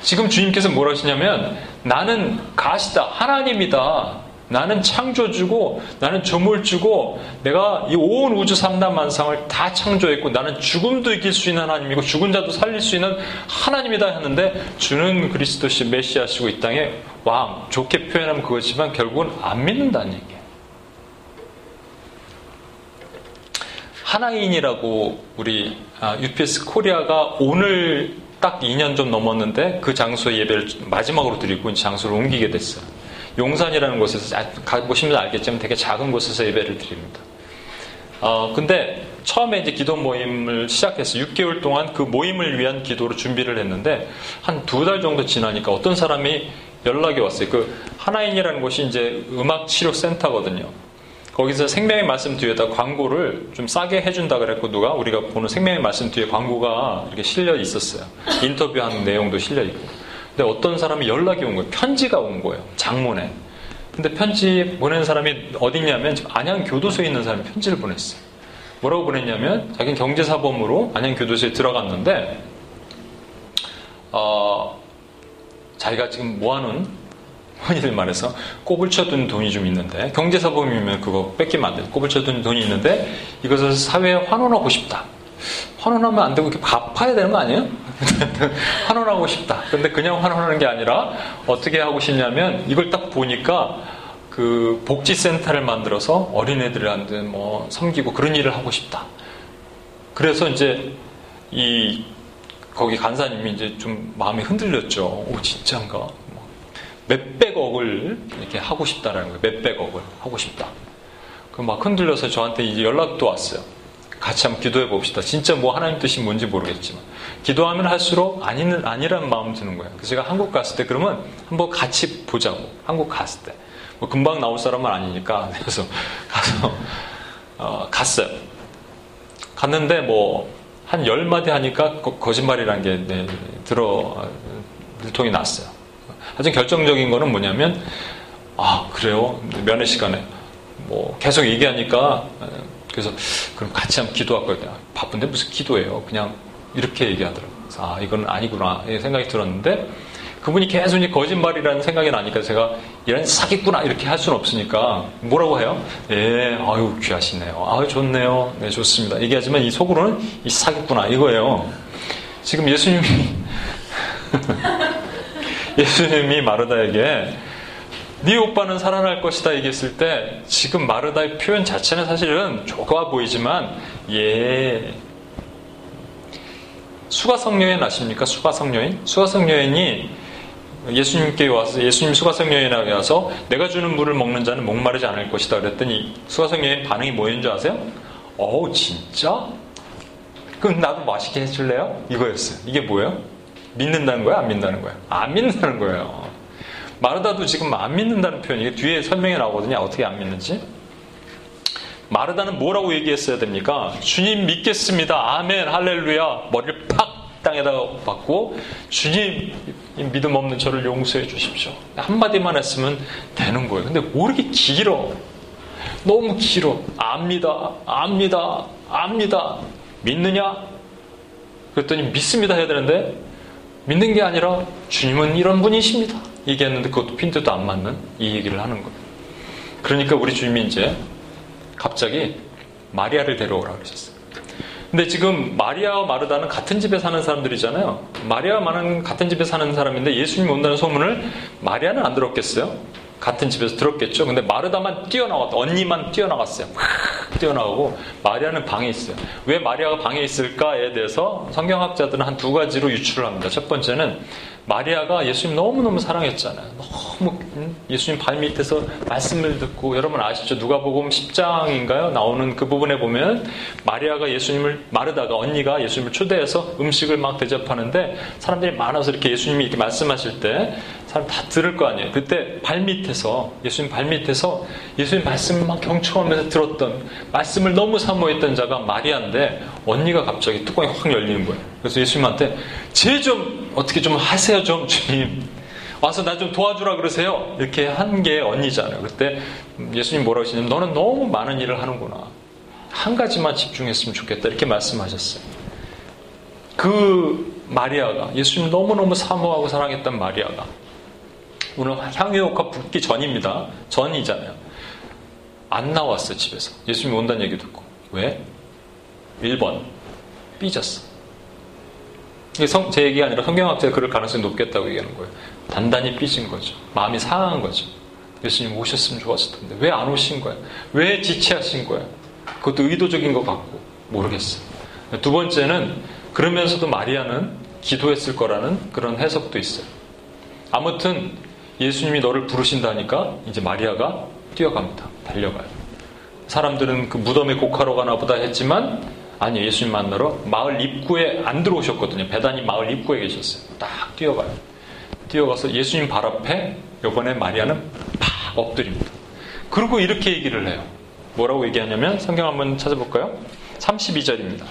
지금 주님께서 뭐라 하시냐면 나는 가시다. 하나님이다. 나는 창조주고 나는 조물주고 내가 이 온 우주 삼단만상을 다 창조했고 나는 죽음도 이길 수 있는 하나님이고 죽은 자도 살릴 수 있는 하나님이다 했는데 주는 그리스도시 메시아시고 이 땅에 왕 좋게 표현하면 그것이지만 결국은 안 믿는다는 얘기예요. 하나인이라고 우리 UPS 아, 코리아가 오늘 딱 2년 좀 넘었는데 그 장소에 예배를 마지막으로 드리고 장소를 옮기게 됐어요. 용산이라는 곳에서 가보시면 알겠지만 되게 작은 곳에서 예배를 드립니다. 어, 근데 처음에 이제 기도 모임을 시작해서 6개월 동안 그 모임을 위한 기도로 준비를 했는데 한 두 달 정도 지나니까 어떤 사람이 연락이 왔어요. 그 하나인이라는 곳이 이제 음악 치료 센터거든요. 거기서 생명의 말씀 뒤에다 광고를 좀 싸게 해준다 그랬고 누가 우리가 보는 생명의 말씀 뒤에 광고가 이렇게 실려 있었어요. 인터뷰하는 내용도 실려 있고. 근데 어떤 사람이 연락이 온 거예요. 편지가 온 거예요. 장문에. 근데 편지 보낸 사람이 어디냐면 안양 교도소에 있는 사람이 편지를 보냈어요. 뭐라고 보냈냐면 자기는 경제사범으로 안양 교도소에 들어갔는데 어, 자기가 지금 모아놓은 흔히들 말해서 꼽을 쳐둔 돈이 좀 있는데 경제사범이면 그거 뺏기면 안 돼. 꼽을 쳐둔 돈이 있는데 이것을 사회에 환원하고 싶다. 환원하면 안 되고 이렇게 갚아야 되는 거 아니에요? 환원하고 싶다. 근데 그냥 환원하는 게 아니라 어떻게 하고 싶냐면 이걸 딱 보니까 그 복지센터를 만들어서 어린애들한테 뭐 섬기고 그런 일을 하고 싶다. 그래서 이제 이 거기 간사님이 이제 좀 마음이 흔들렸죠. 오 진짜인가? 뭐 몇백억을 이렇게 하고 싶다라는 거예요. 몇백억을 하고 싶다. 그 막 흔들려서 저한테 이제 연락도 왔어요. 같이 한번 기도해 봅시다. 진짜 뭐 하나님 뜻이 뭔지 모르겠지만 기도하면 할수록 아니는 아니라는 마음 드는 거예요. 그래서 제가 한국 갔을 때 그러면 한번 같이 보자고. 한국 갔을 때. 뭐 금방 나올 사람은 아니니까 그래서 가서 어, 갔어요. 갔는데 뭐 한 열 마디 하니까 거, 짓말이란 게 네, 들어 들통이 났어요. 하여튼 결정적인 거는 뭐냐면 아 그래요 면회 시간에 뭐 계속 얘기하니까 그래서 그럼 같이 한번 기도할 거예요. 바쁜데 무슨 기도예요? 그냥 이렇게 얘기하더라고요. 아 이건 아니구나 생각이 들었는데 그분이 계속 이 거짓말이라는 생각이 나니까 제가 이런 사기꾼아 이렇게 할 수는 없으니까 뭐라고 해요? 예, 아유 귀하시네요. 아유 좋네요. 네 좋습니다. 얘기하지만 이 속으로는 이 사기꾼아 이거예요. 지금 예수님이 예수님이 마르다에게 네 오빠는 살아날 것이다 얘기했을 때 지금 마르다의 표현 자체는 사실은 좋아 보이지만 예 수가성 여인 아십니까? 수가성 여인? 수가성 여인이 예수님께 와서 예수님 수가성 여인에게 와서 내가 주는 물을 먹는 자는 목마르지 않을 것이다 그랬더니 수가성 여인 반응이 뭐였는지 아세요? 어우 진짜? 그럼 나도 맛있게 해줄래요? 이거였어요. 이게 뭐예요? 믿는다는 거야? 안 믿는다는 거야? 안 믿는다는 거예요. 마르다도 지금 안 믿는다는 표현이 뒤에 설명이 나오거든요. 어떻게 안 믿는지. 마르다는 뭐라고 얘기했어야 됩니까? 주님 믿겠습니다. 아멘, 할렐루야. 머리를 팍 땅에다 받고 주님 믿음 없는 저를 용서해 주십시오. 한마디만 했으면 되는 거예요. 근데 뭐 이렇게 길어? 너무 길어. 압니다. 압니다. 압니다. 믿느냐? 그랬더니 믿습니다 해야 되는데 믿는 게 아니라 주님은 이런 분이십니다. 얘기했는데 그것도 핀트도 안 맞는 이 얘기를 하는 거예요. 그러니까 우리 주님이 이제 갑자기 마리아를 데려오라 그러셨어요. 근데 지금 마리아와 마르다는 같은 집에 사는 사람들이잖아요. 마리아와 마르는 같은 집에 사는 사람인데 예수님이 온다는 소문을 마리아는 안 들었겠어요? 같은 집에서 들었겠죠. 근데 마르다만 뛰어나왔다. 언니만 뛰어나갔어요. 뛰어나오고 마리아는 방에 있어요. 왜 마리아가 방에 있을까에 대해서 성경학자들은 한 두 가지로 유출을 합니다. 첫 번째는 마리아가 예수님 너무너무 사랑했잖아요. 너무 예수님 발 밑에서 말씀을 듣고 여러분 아시죠? 누가복음 10장인가요? 나오는 그 부분에 보면 마리아가 예수님을 마르다가 언니가 예수님을 초대해서 음식을 막 대접하는데 사람들이 많아서 이렇게 예수님이 이렇게 말씀하실 때 사람 다 들을 거 아니에요. 그때 발 밑에서 예수님 발 밑에서 예수님 말씀을 막 경청하면서 들었던 말씀을 너무 사모했던 자가 마리아인데 언니가 갑자기 뚜껑이 확 열리는 거예요. 그래서 예수님한테 제 좀 어떻게 좀 하세요 좀 주님 와서 나 좀 도와주라 그러세요. 이렇게 한 게 언니잖아요. 그때 예수님 뭐라고 하시냐면 너는 너무 많은 일을 하는구나. 한 가지만 집중했으면 좋겠다. 이렇게 말씀하셨어요. 그 마리아가 예수님 너무너무 사모하고 사랑했던 마리아가 오늘 향유효과 붓기 전입니다. 전이잖아요. 안 나왔어, 집에서. 예수님이 온다는 얘기 듣고. 왜? 1번. 삐졌어. 이게 성, 제 얘기가 아니라 성경학자가 그럴 가능성이 높겠다고 얘기하는 거예요. 단단히 삐진 거죠. 마음이 상한 거죠. 예수님 오셨으면 좋았을 텐데. 왜 안 오신 거야? 왜 지체하신 거야? 그것도 의도적인 것 같고. 모르겠어요. 두 번째는 그러면서도 마리아는 기도했을 거라는 그런 해석도 있어요. 아무튼 예수님이 너를 부르신다니까 이제 마리아가 뛰어갑니다. 달려가요. 사람들은 그 무덤에 곡하러 가나 보다 했지만 아니 예수님 만나러 마을 입구에 안 들어오셨거든요. 배단이 마을 입구에 계셨어요. 딱 뛰어가요. 뛰어가서 예수님 발 앞에 요번에 마리아는 팍 엎드립니다. 그리고 이렇게 얘기를 해요. 뭐라고 얘기하냐면 성경 한번 찾아볼까요? 32절입니다.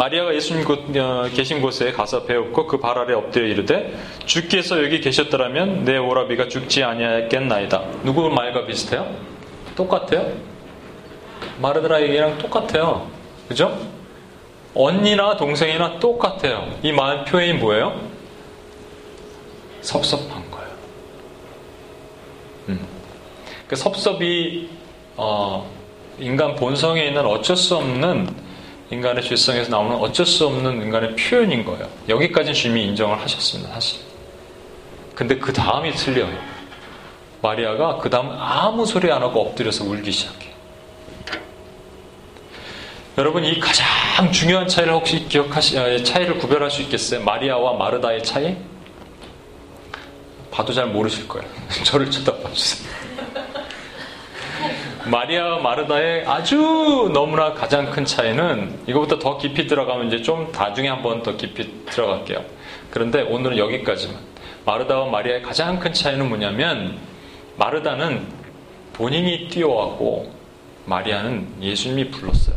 마리아가 예수님 어, 계신 곳에 가서 배웠고 그 발 아래 엎드려 이르되 주께서 여기 계셨더라면 내 오라비가 죽지 아니하겠나이다. 누구 말과 비슷해요? 똑같아요? 마르드라 얘기랑 똑같아요. 그죠? 언니나 동생이나 똑같아요. 이말 표현이 뭐예요? 섭섭한 거예요. 음. 그 섭섭이 어, 인간 본성에 있는 어쩔 수 없는 인간의 죄성에서 나오는 어쩔 수 없는 인간의 표현인 거예요. 여기까지는 주님이 인정을 하셨습니다. 사실. 근데 그 다음이 틀려요. 마리아가 그 다음 아무 소리 안 하고 엎드려서 울기 시작해요. 여러분 이 가장 중요한 차이를 혹시 기억하시 아, 차이를 구별할 수 있겠어요? 마리아와 마르다의 차이? 봐도 잘 모르실 거예요. 저를 쳐다봐 주세요. 마리아 마르다의 아주 너무나 가장 큰 차이는 이거보다 더 깊이 들어가면 이제 좀 나중에 한번 더 깊이 들어갈게요. 그런데 오늘은 여기까지만. 마르다와 마리아의 가장 큰 차이는 뭐냐면 마르다는 본인이 뛰어왔고 마리아는 예수님이 불렀어요.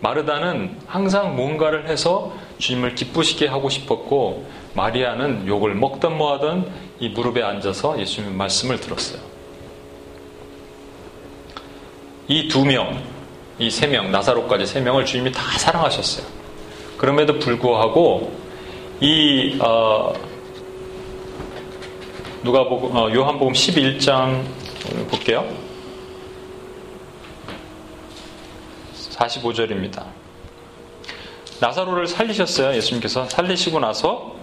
마르다는 항상 뭔가를 해서 주님을 기쁘시게 하고 싶었고 마리아는 욕을 먹던 뭐하던 이 무릎에 앉아서 예수님 말씀을 들었어요. 이 두 명, 이 세 명, 나사로까지 세 명을 주님이 다 사랑하셨어요. 그럼에도 불구하고 이 어, 누가 보고 어, 요한복음 11장 볼게요. 45절입니다. 나사로를 살리셨어요. 예수님께서 살리시고 나서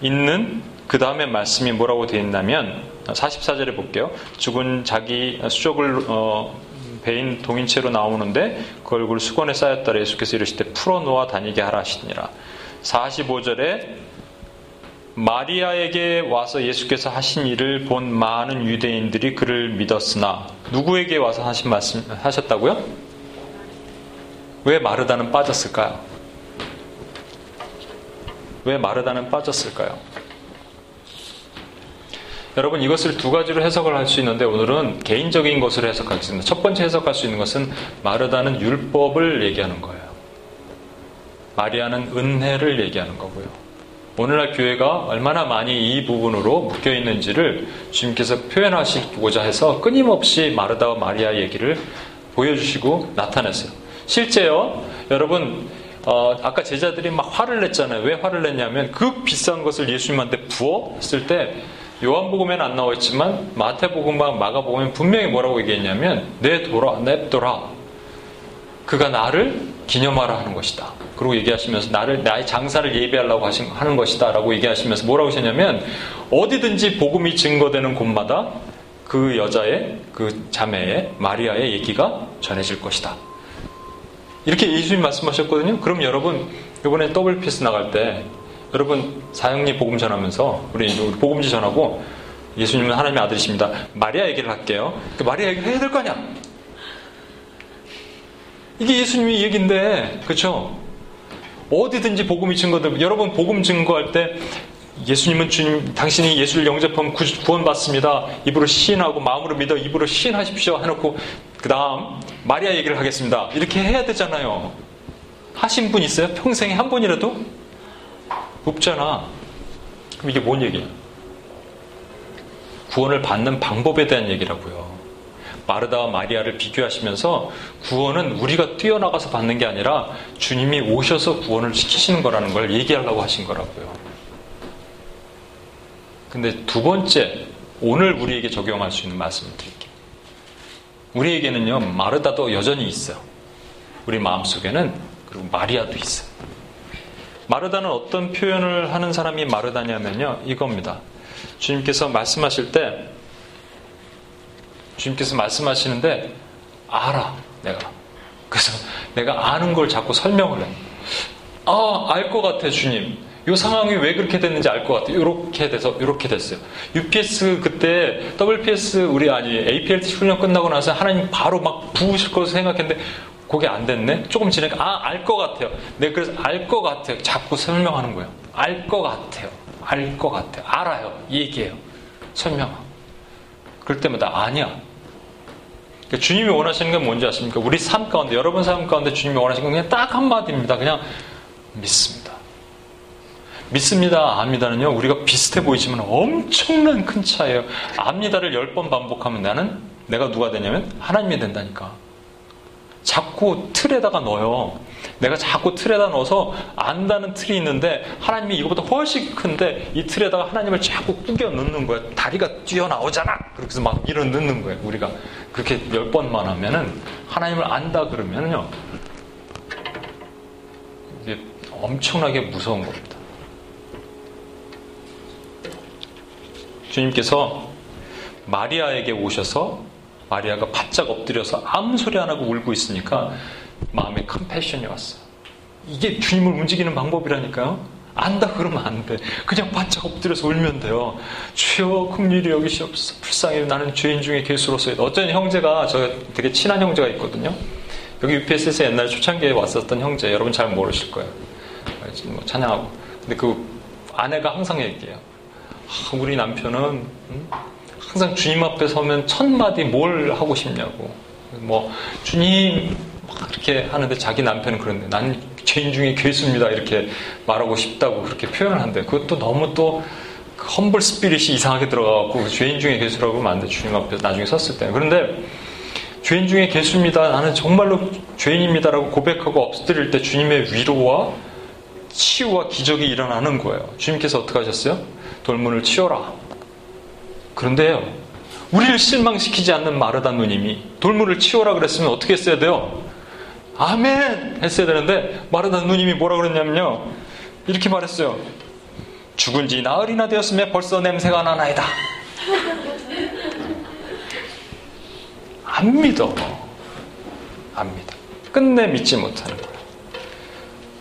있는 그 다음에 말씀이 뭐라고 되어 있냐면 44절에 볼게요. 죽은 자기 수족을 어, 배인 동인체로 나오는데 그 얼굴 수건에 쌓였다라 예수께서 이르시되 풀어놓아 다니게 하라 하시니라. 45절에 마리아에게 와서 예수께서 하신 일을 본 많은 유대인들이 그를 믿었으나 누구에게 와서 하신 말씀 하셨다고요? 왜 마르다는 빠졌을까요? 왜 마르다는 빠졌을까요? 여러분 이것을 두 가지로 해석을 할 수 있는데 오늘은 개인적인 것으로 해석하겠습니다. 첫 번째 해석할 수 있는 것은 마르다는 율법을 얘기하는 거예요. 마리아는 은혜를 얘기하는 거고요. 오늘날 교회가 얼마나 많이 이 부분으로 묶여 있는지를 주님께서 표현하시고자 해서 끊임없이 마르다와 마리아 얘기를 보여주시고 나타냈어요. 실제요, 여러분 어, 아까 제자들이 막 화를 냈잖아요. 왜 화를 냈냐면 그 비싼 것을 예수님한테 부었을 때 요한복음에는 안 나와 있지만 마태복음과 마가복음에 분명히 뭐라고 얘기했냐면 내 돌아 냅둬라. 그가 나를 기념하라 하는 것이다. 그리고 얘기하시면서 나를 나의 장사를 예비하려고 하신, 하는 것이다라고 얘기하시면서 뭐라고 하셨냐면 어디든지 복음이 증거되는 곳마다 그 여자의 그 자매의 마리아의 얘기가 전해질 것이다. 이렇게 예수님 말씀하셨거든요. 그럼 여러분 이번에 더블 피스 나갈 때 여러분 사영리 복음 전하면서 우리 복음지 전하고 예수님은 하나님의 아들이십니다. 마리아 얘기를 할게요. 그 마리아 얘기를 해야 될 거 아니야. 이게 예수님의 얘기인데 그렇죠? 어디든지 복음이 증거들 여러분 복음 증거할 때 예수님은 주님 당신이 예수를 영접하면 구원받습니다. 입으로 시인하고 마음으로 믿어 입으로 시인하십시오 해놓고 그 다음 마리아 얘기를 하겠습니다. 이렇게 해야 되잖아요. 하신 분 있어요? 평생에 한 번이라도? 없잖아. 그럼 이게 뭔 얘기야? 구원을 받는 방법에 대한 얘기라고요. 마르다와 마리아를 비교하시면서 구원은 우리가 뛰어나가서 받는 게 아니라 주님이 오셔서 구원을 시키시는 거라는 걸 얘기하려고 하신 거라고요. 근데 두 번째, 오늘 우리에게 적용할 수 있는 말씀을 드릴게요. 우리에게는요, 마르다도 여전히 있어요. 우리 마음속에는, 그리고 마리아도 있어요. 마르다는 어떤 표현을 하는 사람이 마르다냐면요, 이겁니다. 주님께서 말씀하실 때, 주님께서 말씀하시는데, 알아, 내가. 그래서 내가 아는 걸 자꾸 설명을 해. 아, 알 것 같아, 주님. 이 상황이 왜 그렇게 됐는지 알 것 같아요. 이렇게 돼서 이렇게 됐어요. UPS 그때 WPS 우리 아니 APLT 훈련 끝나고 나서 하나님 바로 막 부으실 것을 생각했는데 그게 안 됐네. 조금 지나니까 아 알 것 같아요. 네 그래서 알 것 같아요. 자꾸 설명하는 거예요. 알 것 같아요. 알 것 같아요. 알아요. 얘기해요. 설명하고. 그럴 때마다 아니야. 그러니까 주님이 원하시는 건 뭔지 아십니까? 우리 삶 가운데 여러분 삶 가운데 주님이 원하시는 건 그냥 딱 한마디입니다. 그냥 믿습니다. 믿습니다, 압니다는요, 우리가 비슷해 보이지만 엄청난 큰 차이에요. 압니다를 열 번 반복하면 나는 내가 누가 되냐면 하나님이 된다니까. 자꾸 틀에다가 넣어요. 내가 자꾸 틀에다 넣어서 안다는 틀이 있는데 하나님이 이거보다 훨씬 큰데 이 틀에다가 하나님을 자꾸 꾸겨 넣는 거야. 다리가 뛰어나오잖아. 그렇게 해서 막 밀어 넣는 거예요. 우리가 그렇게 열 번만 하면은 하나님을 안다 그러면요. 이게 엄청나게 무서운 겁니다. 주님께서 마리아에게 오셔서 마리아가 바짝 엎드려서 아무 소리 안 하고 울고 있으니까 마음에 컴패션이 왔어요. 이게 주님을 움직이는 방법이라니까요. 안다 그러면 안 돼. 그냥 바짝 엎드려서 울면 돼요. 주여 긍휼히 여기시옵소서. 불쌍히 나는 죄인 중에 개수로서 어떤 형제가 저 되게 친한 형제가 있거든요. 여기 UPS에서 옛날에 초창기에 왔었던 형제 여러분 잘 모르실 거예요. 뭐 찬양하고. 근데 그 아내가 항상 얘기해요. 아, 우리 남편은 음? 항상 주님 앞에 서면 첫 마디 뭘 하고 싶냐고. 뭐 주님 그렇게 하는데 자기 남편은 그런데 난 죄인 중에 괴수입니다 이렇게 말하고 싶다고 그렇게 표현을 한대. 그것도 너무 또 험블 스피릿이 이상하게 들어가갖고 죄인 중에 괴수라고 하면 안 돼. 주님 앞에 나중에 섰을 때. 그런데 죄인 중에 괴수입니다. 나는 정말로 죄인입니다라고 고백하고 엎드릴 때 주님의 위로와 치유와 기적이 일어나는 거예요. 주님께서 어떻게 하셨어요? 돌문을 치워라. 그런데요, 우리를 실망시키지 않는 마르다 누님이 돌문을 치워라 그랬으면 어떻게 했어야 돼요? 아멘! 했어야 되는데 마르다 누님이 뭐라 그랬냐면요. 이렇게 말했어요. 죽은 지 나흘이나 되었음에 벌써 냄새가 나나이다. 안 믿어. 안 믿어. 끝내 믿지 못하는 거예요.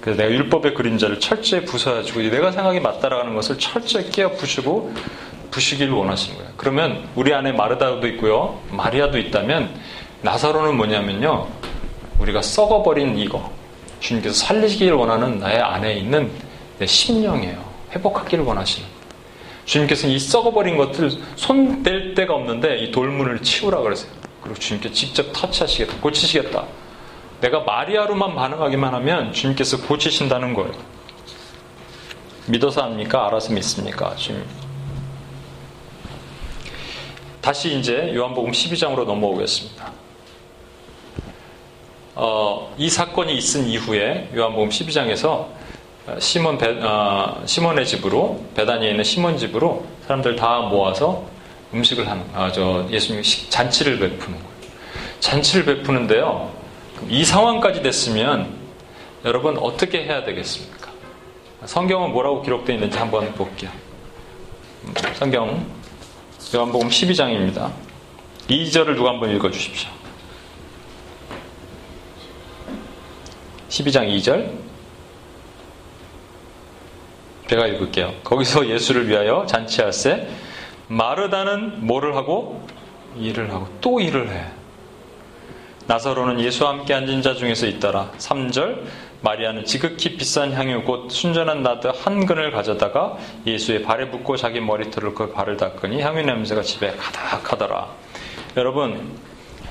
그래서 내가 율법의 그림자를 철저히 부숴가지고 내가 생각이 맞다라는 것을 철저히 깨어 부시고 부시기를 원하시는 거예요. 그러면 우리 안에 마르다도 있고요. 마리아도 있다면 나사로는 뭐냐면요. 우리가 썩어버린 이거. 주님께서 살리시기를 원하는 나의 안에 있는 내 심령이에요. 회복하기를 원하시는 거예요. 주님께서 이 썩어버린 것들 손댈 데가 없는데 이 돌문을 치우라 그러세요. 그리고 주님께 직접 터치하시겠다. 고치시겠다. 내가 마리아로만 반응하기만 하면 주님께서 고치신다는 거예요. 믿어서 합니까? 알아서 믿습니까? 주님. 다시 이제 요한복음 12장으로 넘어오겠습니다. 어, 이 사건이 있은 이후에 요한복음 12장에서 시몬 배, 어, 시몬의 집으로 배단위에 있는 시몬 집으로 사람들 다 모아서 음식을 하는 아, 저 예수님 잔치를 베푸는 거예요. 잔치를 베푸는데요. 이 상황까지 됐으면 여러분 어떻게 해야 되겠습니까? 성경은 뭐라고 기록되어 있는지 한번 볼게요. 성경 요한복음 12장입니다. 2절을 누가 한번 읽어 주십시오. 12장 2절. 제가 읽을게요. 거기서 예수를 위하여 잔치할세 마르다는 뭐를 하고 일을 하고 또 일을 해. 나사로는 예수와 함께 앉은 자 중에서 있더라. 3절 마리아는 지극히 비싼 향유 곧 순전한 나드 한 근을 가져다가 예수의 발에 붓고 자기 머리털을 그 발을 닦으니 향유 냄새가 집에 가득하더라. 여러분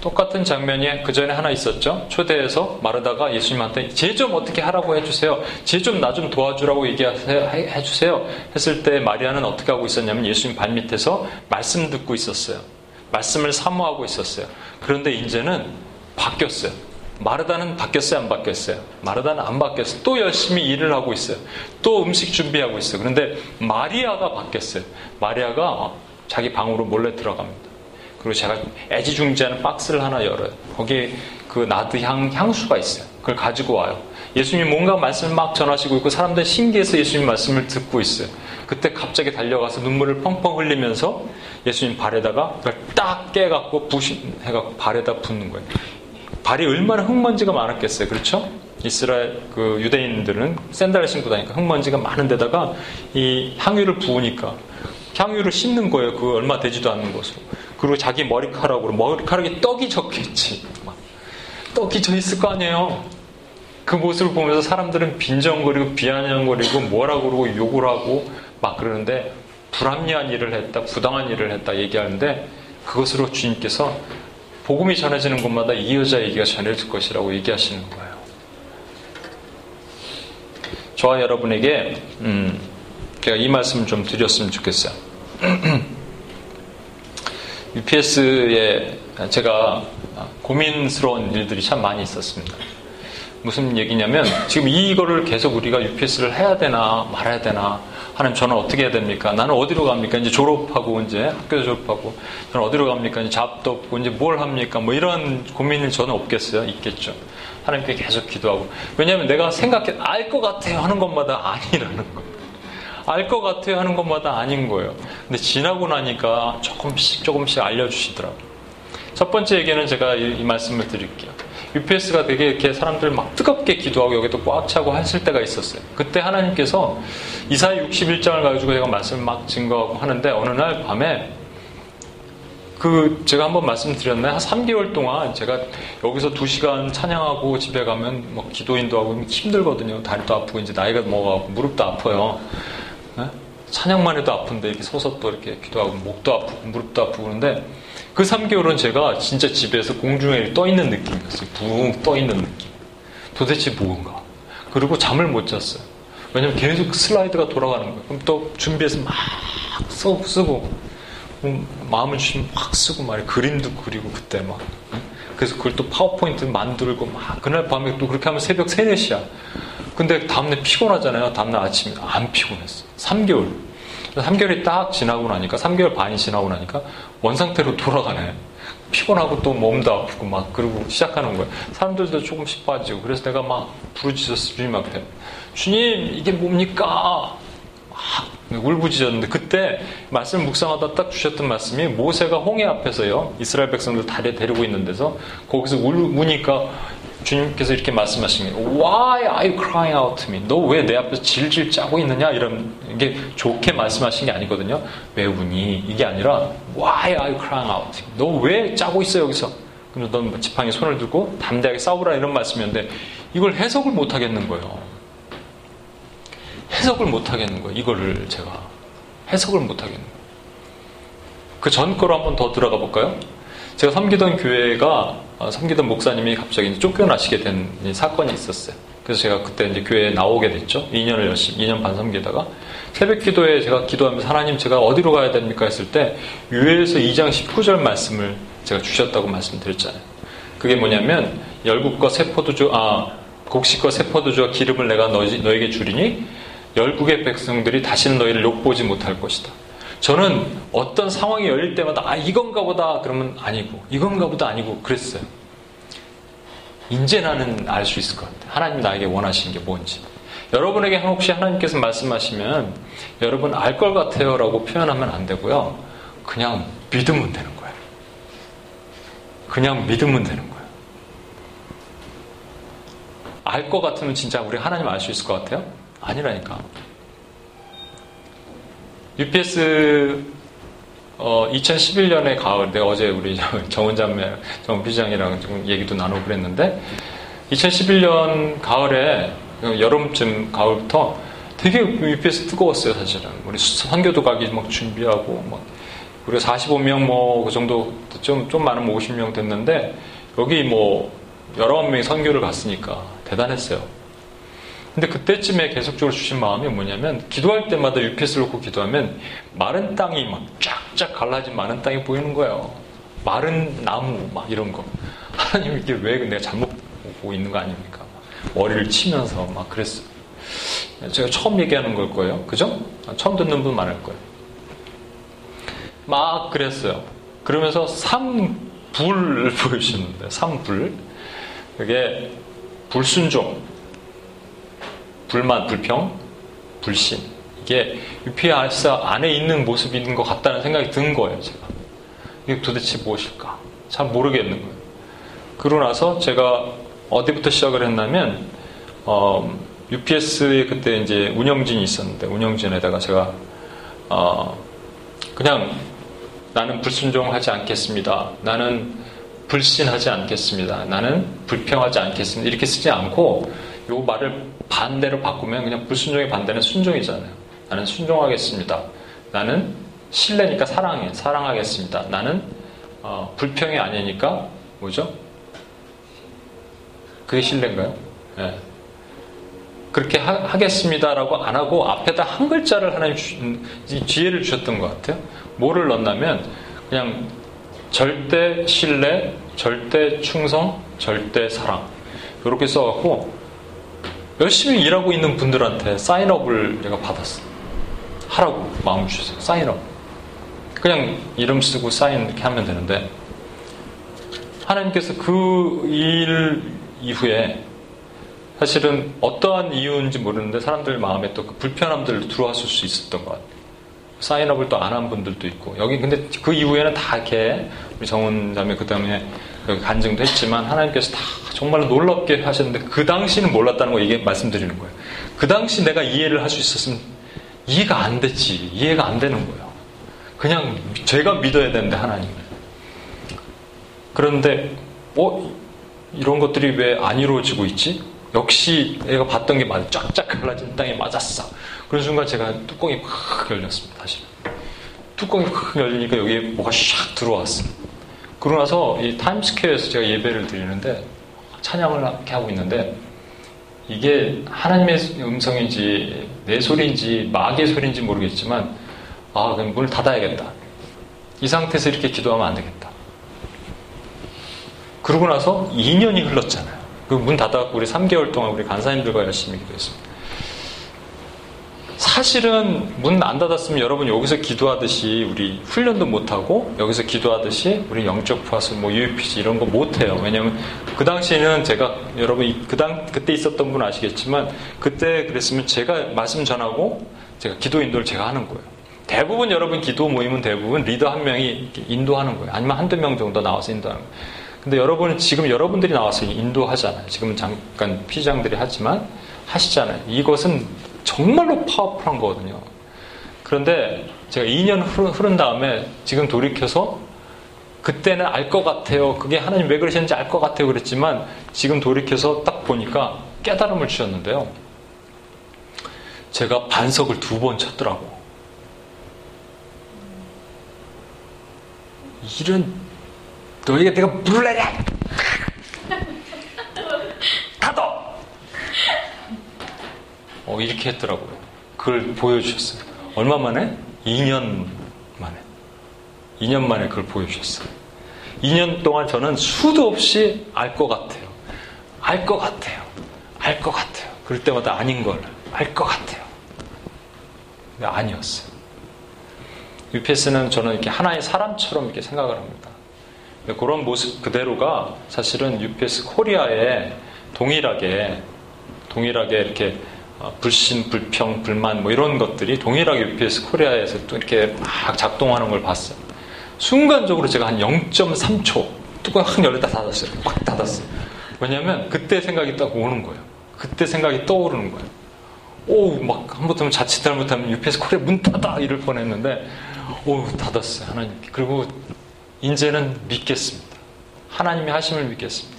똑같은 장면이 그 전에 하나 있었죠. 초대해서 마르다가 예수님한테 제 좀 어떻게 하라고 해주세요. 제 좀 나좀 도와주라고 얘기하세요. 해주세요. 했을 때 마리아는 어떻게 하고 있었냐면 예수님 발 밑에서 말씀 듣고 있었어요. 말씀을 사모하고 있었어요. 그런데 이제는 바뀌었어요. 마르다는 바뀌었어요? 안 바뀌었어요? 마르다는 안 바뀌었어요. 또 열심히 일을 하고 있어요. 또 음식 준비하고 있어요. 그런데 마리아가 바뀌었어요. 마리아가 자기 방으로 몰래 들어갑니다. 그리고 제가 애지중지하는 박스를 하나 열어요. 거기에 그 나드 향, 향수가 있어요. 그걸 가지고 와요. 예수님 뭔가 말씀을 막 전하시고 있고 사람들 신기해서 예수님 말씀을 듣고 있어요. 그때 갑자기 달려가서 눈물을 펑펑 흘리면서 예수님 발에다가 그걸 딱 깨갖고 부신 해갖고 발에다 붓는 거예요. 발이 얼마나 흙먼지가 많았겠어요. 그렇죠? 이스라엘 그 유대인들은 샌들을 신고 다니까 흙먼지가 많은 데다가 이 향유를 부으니까 향유를 씻는 거예요. 그 얼마 되지도 않는 것으로. 그리고 자기 머리카락으로 머리카락에 떡이 적혀있지. 떡이 져 있을 거 아니에요. 그 모습을 보면서 사람들은 빈정거리고 비아냥거리고 뭐라 그러고 욕을 하고 막 그러는데 불합리한 일을 했다, 부당한 일을 했다 얘기하는데 그것으로 주님께서 복음이 전해지는 곳마다 이 여자 얘기가 전해질 것이라고 얘기하시는 거예요. 저와 여러분에게 음, 제가 이 말씀을 좀 드렸으면 좋겠어요. UPS에 제가 고민스러운 일들이 참 많이 있었습니다. 무슨 얘기냐면 지금 이거를 계속 우리가 UPS를 해야 되나 말아야 되나 하나님 저는 어떻게 해야 됩니까? 나는 어디로 갑니까? 이제 졸업하고 이제 학교 졸업하고 저는 어디로 갑니까? 이제 잡도 없고 이제 뭘 합니까? 뭐 이런 고민을 저는 없겠어요? 있겠죠. 하나님께 계속 기도하고 왜냐하면 내가 생각해 알 것 같아요 하는 것마다 아니라는 거예요. 알것 같아요 하는 것마다 아닌 거예요. 근데 지나고 나니까 조금씩 조금씩 알려주시더라고요. 첫 번째 얘기는 제가 이, 이 말씀을 드릴게요. UPS가 되게 이렇게 사람들 막 뜨겁게 기도하고 여기도 꽉 차고 했을 때가 있었어요. 그때 하나님께서 이사야 61장을 가지고 제가 말씀을 막 증거하고 하는데 어느 날 밤에 그 제가 한번 말씀드렸나요? 한 3개월 동안 제가 여기서 2시간 찬양하고 집에 가면 뭐 기도 인도 하고 힘들거든요. 다리도 아프고 이제 나이가 먹어가고 무릎도 아파요. 네? 찬양만 해도 아픈데 이렇게 서서 또 이렇게 기도하고 목도 아프고 무릎도 아프고 그런데 그 3개월은 제가 진짜 집에서 공중에 떠 있는 느낌이었어요. 붕 떠 있는 느낌. 도대체 뭔가. 그리고 잠을 못 잤어요. 왜냐면 계속 슬라이드가 돌아가는 거예요. 그럼 또 준비해서 막 써, 쓰고 음, 마음을 주시면 확 쓰고 말이에요. 그림도 그리고 그때 막. 그래서 그걸 또 파워포인트 만들고 막 그날 밤에 또 그렇게 하면 새벽 3, 4시야. 근데 다음날 피곤하잖아요. 다음날 아침에 안 피곤했어. 3개월. 3개월이 딱 지나고 나니까 3개월 반이 지나고 나니까 원상태로 돌아가네. 피곤하고 또 몸도 아프고 막 그러고 시작하는 거예요. 사람들도 조금씩 빠지고 그래서 내가 막 부르짖었어 주님 앞에. 주님 이게 뭡니까? 막 울부짖었는데 그때 말씀 묵상하다 딱 주셨던 말씀이 모세가 홍해 앞에서요 이스라엘 백성들 다리 데리고 있는 데서 거기서 울, 우니까 주님께서 이렇게 말씀하신 게 Why are you crying out to me? 너 왜 내 앞에서 질질 짜고 있느냐? 이런 게 좋게 말씀하신 게 아니거든요. 왜 우니? 이게 아니라 Why are you crying out? to me? 너왜 짜고 있어 여기서? 그래서 넌 지팡이 손을 들고 담대하게 싸우라 이런 말씀이었는데 이걸 해석을 못 하겠는 거예요. 해석을 못 하겠는 거예요. 이거를 제가 해석을 못 하겠는 거예요. 그 전 거로 한번 더 들어가 볼까요? 제가 섬기던 교회가 어, 섬기던 목사님이 갑자기 쫓겨나시게 된 사건이 있었어요. 그래서 제가 그때 이제 교회에 나오게 됐죠. 2년을 열심히, 2년 반 섬기다가 새벽 기도에 제가 기도하면서 하나님 제가 어디로 가야 됩니까 했을 때 유해에서 2장 19절 말씀을 제가 주셨다고 말씀드렸잖아요. 그게 뭐냐면 열국과 세포도 주 아 곡식과 세포도 주와 기름을 내가 너, 너에게 주리니 열국의 백성들이 다시는 너희를 욕보지 못할 것이다. 저는 어떤 상황이 열릴 때마다 아 이건가 보다 그러면 아니고 이건가 보다 아니고 그랬어요. 이제 나는 알 수 있을 것 같아요. 하나님 나에게 원하시는 게 뭔지. 여러분에게 혹시 하나님께서 말씀하시면 여러분 알 것 같아요 라고 표현하면 안 되고요. 그냥 믿으면 되는 거예요. 그냥 믿으면 되는 거예요. 알 것 같으면 진짜 우리 하나님 알 수 있을 것 같아요? 아니라니까. UPS 어, 2011년의 가을, 내가 어제 우리 정은자매, 정비장이랑 좀 얘기도 나누고 그랬는데, 2011년 가을에, 여름쯤 가을부터 되게 UPS 뜨거웠어요, 사실은. 우리 선교도 가기 막 준비하고, 막, 우리가 45명 뭐, 그 정도, 좀, 좀 많으면 50명 됐는데, 여기 뭐, 여러 명이 선교를 갔으니까 대단했어요. 근데 그때쯤에 계속적으로 주신 마음이 뭐냐면 기도할 때마다 UPS를 놓고 기도하면 마른 땅이 막 쫙쫙 갈라진 마른 땅이 보이는 거예요. 마른 나무 막 이런 거. 하나님 이게 왜 내가 잘못 보고 있는 거 아닙니까? 머리를 치면서 막 그랬어요. 제가 처음 얘기하는 걸 거예요. 그죠? 처음 듣는 분 많을 거예요. 막 그랬어요. 그러면서 삼불을 보여주시는데 삼불. 그게 불순종, 불만, 불평, 불신. 이게 UPS 안에 있는 모습인 것 같다는 생각이 든 거예요, 제가. 이게 도대체 무엇일까? 잘 모르겠는 거예요. 그러고 나서 제가 어디부터 시작을 했냐면, 어, UPS에 그때 이제 운영진이 있었는데, 운영진에다가 제가, 어, 그냥 나는 불순종하지 않겠습니다. 나는 불신하지 않겠습니다. 나는 불평하지 않겠습니다. 이렇게 쓰지 않고, 요 말을 반대로 바꾸면 그냥 불순종의 반대는 순종이잖아요. 나는 순종하겠습니다. 나는 신뢰니까 사랑해. 사랑하겠습니다. 나는 어, 불평이 아니니까 뭐죠? 그게 신뢰인가요? 네. 그렇게 하, 겠습니다라고 안 하고 앞에다 한 글자를 하나님 주, 지혜를 주셨던 것 같아요. 뭐를 넣었냐면 그냥 절대 신뢰, 절대 충성, 절대 사랑. 이렇게 써갖고 열심히 일하고 있는 분들한테 사인업을 제가 받았어요. 하라고 마음 주셨어요. 사인업. 그냥 이름 쓰고 사인 이렇게 하면 되는데 하나님께서 그 일 이후에 사실은 어떠한 이유인지 모르는데 사람들 마음에 또 그 불편함들 들어왔을 수 있었던 것 같아요. 사인업을 또 안 한 분들도 있고 여기 근데 그 이후에는 다 이렇게 우리 정훈 자매 그 다음에 여기 간증도 했지만 하나님께서 다 정말로 놀랍게 하셨는데 그 당시는 몰랐다는 거 이게 말씀드리는 거예요. 그 당시 내가 이해를 할 수 있었으면 이해가 안 됐지 이해가 안 되는 거예요. 그냥 제가 믿어야 되는데 하나님을 그런데 어 이런 것들이 왜 안 이루어지고 있지? 역시 내가 봤던 게 맞아. 쫙쫙 갈라진 땅에 맞았어. 그런 순간 제가 뚜껑이 팍 열렸습니다. 다시. 뚜껑이 팍 열리니까 여기에 뭐가 샥 들어왔어요. 그러고 나서 이 타임스퀘어에서 제가 예배를 드리는데 찬양을 이렇게 하고 있는데 이게 하나님의 음성인지 내 소리인지 마귀의 소리인지 모르겠지만 아 그럼 문을 닫아야겠다. 이 상태에서 이렇게 기도하면 안 되겠다. 그러고 나서 2년이 흘렀잖아요. 그 문 닫아갖고 우리 3개월 동안 우리 간사님들과 열심히 기도했습니다. 사실은 문 안 닫았으면 여러분 여기서 기도하듯이 우리 훈련도 못하고 여기서 기도하듯이 우리 영적 파수 뭐 UPG 이런 거 못해요. 왜냐면 그 당시에는 제가 여러분 그당 그때 있었던 분 아시겠지만 그때 그랬으면 제가 말씀 전하고 제가 기도 인도를 제가 하는 거예요. 대부분 여러분 기도 모임은 대부분 리더 한 명이 인도하는 거예요. 아니면 한두 명 정도 나와서 인도하는 거예요. 근데 여러분은 지금 여러분들이 나와서 인도하잖아요. 지금은 잠깐 피장들이 하지만 하시잖아요. 이것은 정말로 파워풀한 거거든요. 그런데 제가 2년 흐른 다음에 지금 돌이켜서 그때는 알 것 같아요. 그게 하나님 왜 그러셨는지 알 것 같아요. 그랬지만 지금 돌이켜서 딱 보니까 깨달음을 주셨는데요. 제가 반석을 두 번 쳤더라고. 이런 너에게 내가 물을 내냐? 닫어! 어, 이렇게 했더라고요. 그걸 보여주셨어요. 얼마 만에? 2년 만에. 2년 만에 그걸 보여주셨어요. 2년 동안 저는 수도 없이 알 것 같아요. 알 것 같아요. 알 것 같아요. 그럴 때마다 아닌 걸 알 것 같아요. 근데 아니었어요. UPS는 저는 이렇게 하나의 사람처럼 이렇게 생각을 합니다. 그런 모습 그대로가 사실은 UPS 코리아에 동일하게 동일하게 이렇게 어, 불신, 불평, 불만 뭐 이런 것들이 동일하게 UPS 코리아에서 또 이렇게 막 작동하는 걸 봤어요. 순간적으로 제가 한 0.3초 뚜껑 확 열렸다 닫았어요. 확 닫았어요. 왜냐하면 그때 생각이 딱 오는 거예요. 그때 생각이 떠오르는 거예요. 오, 막, 한번부터 자칫 잘못하면 UPS 코리아 문 닫아! 이럴 뻔 했는데, 오, 닫았어요. 하나님. 그리고 이제는 믿겠습니다. 하나님의 하심을 믿겠습니다.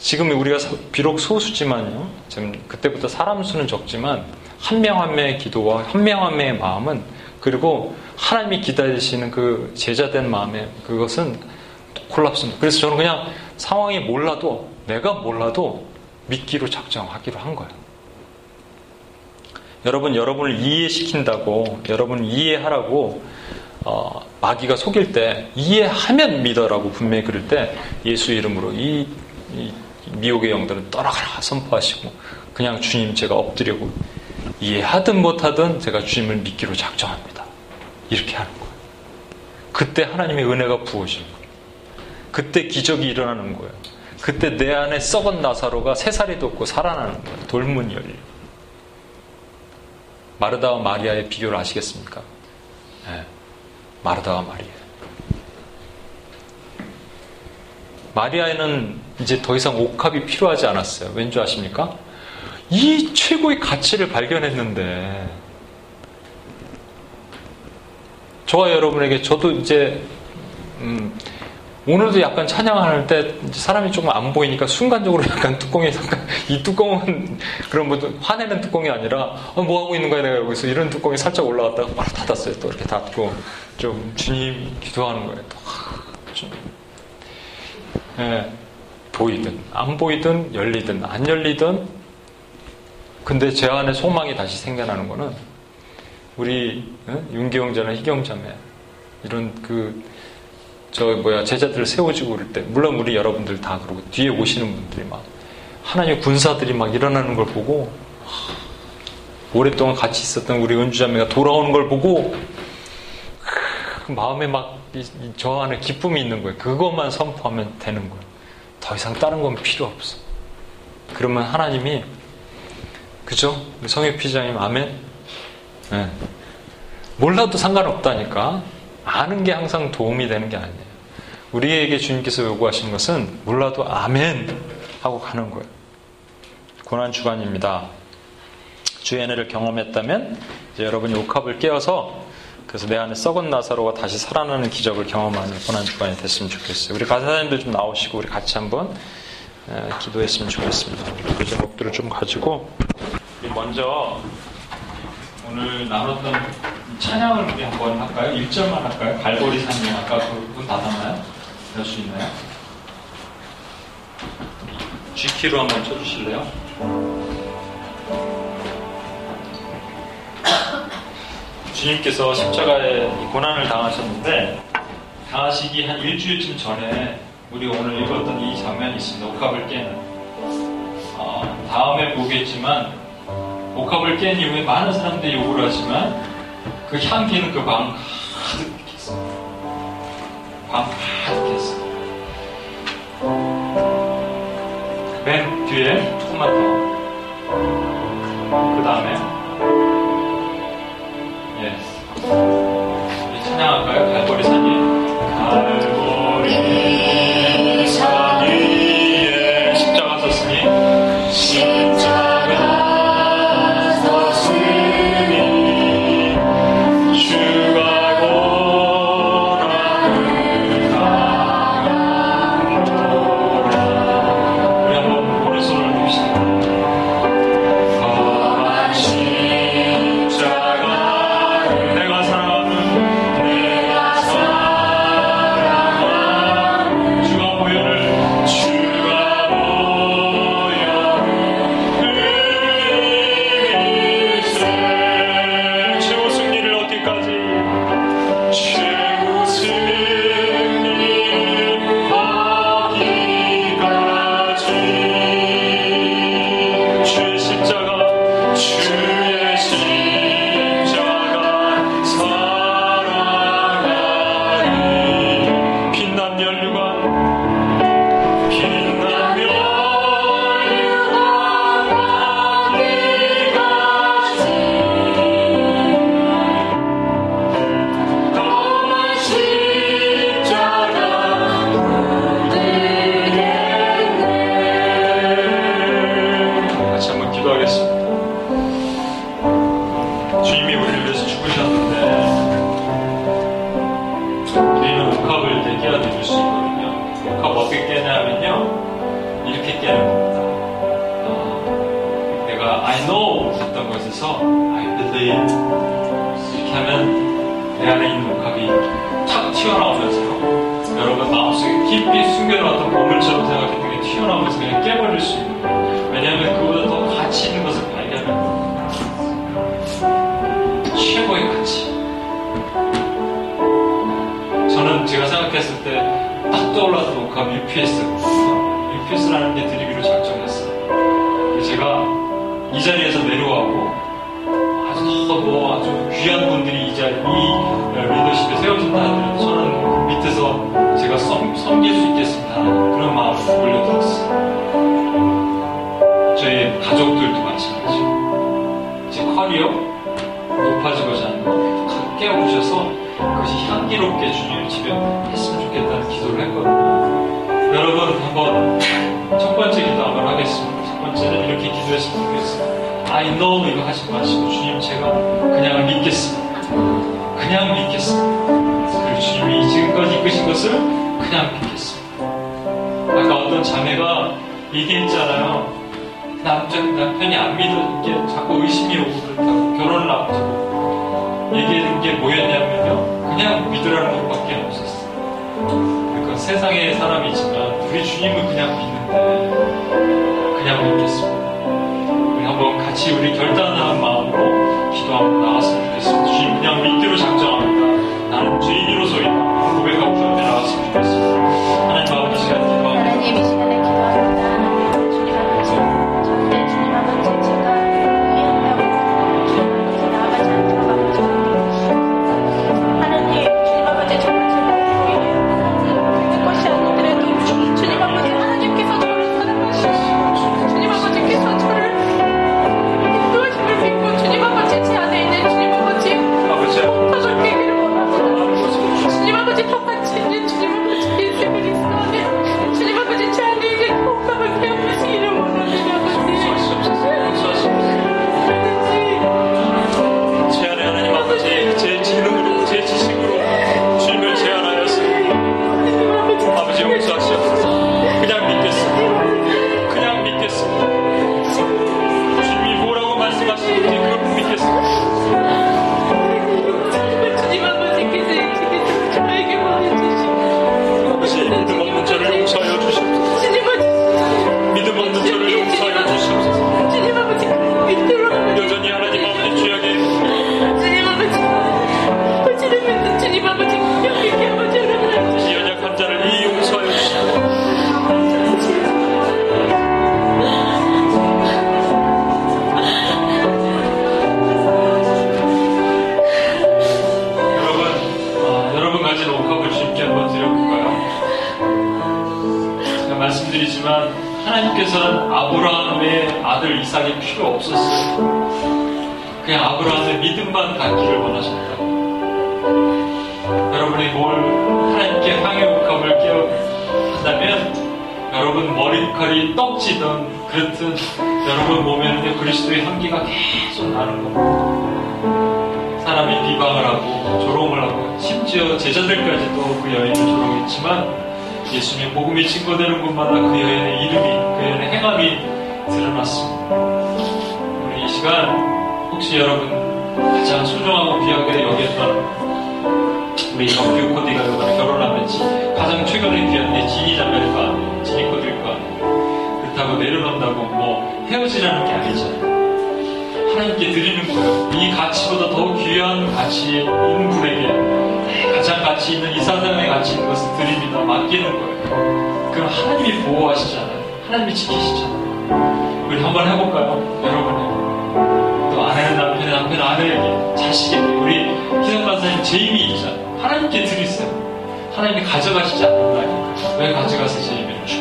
지금 우리가 비록 소수지만요. 지금 그때부터 사람 수는 적지만 한 명 한 명의 기도와 한 명 한 명의 마음은 그리고 하나님이 기다리시는 그 제자된 마음에 그것은 콜랍습니다. 그래서 저는 그냥 상황이 몰라도 내가 몰라도 믿기로 작정하기로 한 거예요. 여러분 여러분을 이해시킨다고 여러분 이해하라고 어, 마귀가 속일 때 이해하면 믿어라고 분명히 그럴 때 예수 이름으로 이, 이 미혹의 영들은 떠나가라 선포하시고 그냥 주님 제가 엎드리고 이해하든 못하든 제가 주님을 믿기로 작정합니다. 이렇게 하는 거예요. 그때 하나님의 은혜가 부어지는 거예요. 그때 기적이 일어나는 거예요. 그때 내 안에 썩은 나사로가 세 살이 돋고 살아나는 거예요. 돌문이 열리고. 마르다와 마리아의 비교를 아시겠습니까? 네. 마르다와 마리아. 마리아에는 이제 더 이상 옥합이 필요하지 않았어요. 왠 줄 아십니까? 이 최고의 가치를 발견했는데, 저와 여러분에게 저도 이제, 음, 오늘도 약간 찬양할 때 사람이 조금 안 보이니까 순간적으로 약간 뚜껑에 이 뚜껑은 그런 뭐 화내는 뚜껑이 아니라 어, 뭐 하고 있는 거야 내가 여기서 이런 뚜껑이 살짝 올라갔다가 바로 닫았어요 또 이렇게 닫고 좀 주님 기도하는 거예요 또 좀. 예, 보이든 안 보이든 열리든 안 열리든 근데 제 안에 소망이 다시 생겨나는 거는 우리 윤기영자나 희경자매 이런 그 저 뭐야 제자들을 세워주고 그럴 때 물론 우리 여러분들 다 그러고 뒤에 오시는 분들이 막 하나님 군사들이 막 일어나는 걸 보고 오랫동안 같이 있었던 우리 은주자매가 돌아오는 걸 보고 마음에 막 저 안에 기쁨이 있는 거예요. 그것만 선포하면 되는 거예요. 더 이상 다른 건 필요 없어. 그러면 하나님이 그죠? 성의 피자님 아멘. 네. 몰라도 상관없다니까. 아는 게 항상 도움이 되는 게 아니에요. 우리에게 주님께서 요구하신 것은 몰라도 아멘 하고 가는 거예요. 고난 주간입니다. 주의 은혜를 경험했다면 이제 여러분이 옥합을 깨어서 그래서 내 안에 썩은 나사로가 다시 살아나는 기적을 경험하는 고난 주간이 됐으면 좋겠어요. 우리 가사님들 좀 나오시고 우리 같이 한번 기도했으면 좋겠습니다. 이 제목들을 좀 가지고 먼저 오늘 나눴던 찬양을 우리 한번 할까요? 1절만 할까요? 갈보리 산님 아까 그분 받았나요? 될 수 있나요? G키로 한번 쳐주실래요? 주님께서 십자가에 고난을 당하셨는데 당하시기 한 일주일쯤 전에 우리 오늘 읽었던 이 장면이 있습니다. 옥합을 깨는 어, 다음에 보겠지만 옥합을 깬 이후에 많은 사람들이 욕을 하지만 그 향기는 그 방 가득했어요. 방 가득했어요. 맨 뒤에 조금만 더. 그 다음에 지난 말고 보리사님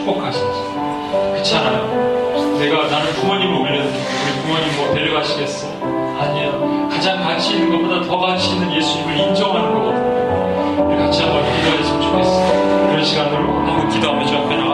축복하시지. 그렇잖아요. 내가 나는 부모님을 올렸는데 우리 부모님 뭐 데려가시겠어? 아니야. 가장 가치 있는 것보다 더 가치 있는 예수님을 인정하는 거거든요. 우리 같이 한번 기도했으면 좋겠어. 이런 시간으로 한번 기도하면 좋겠나.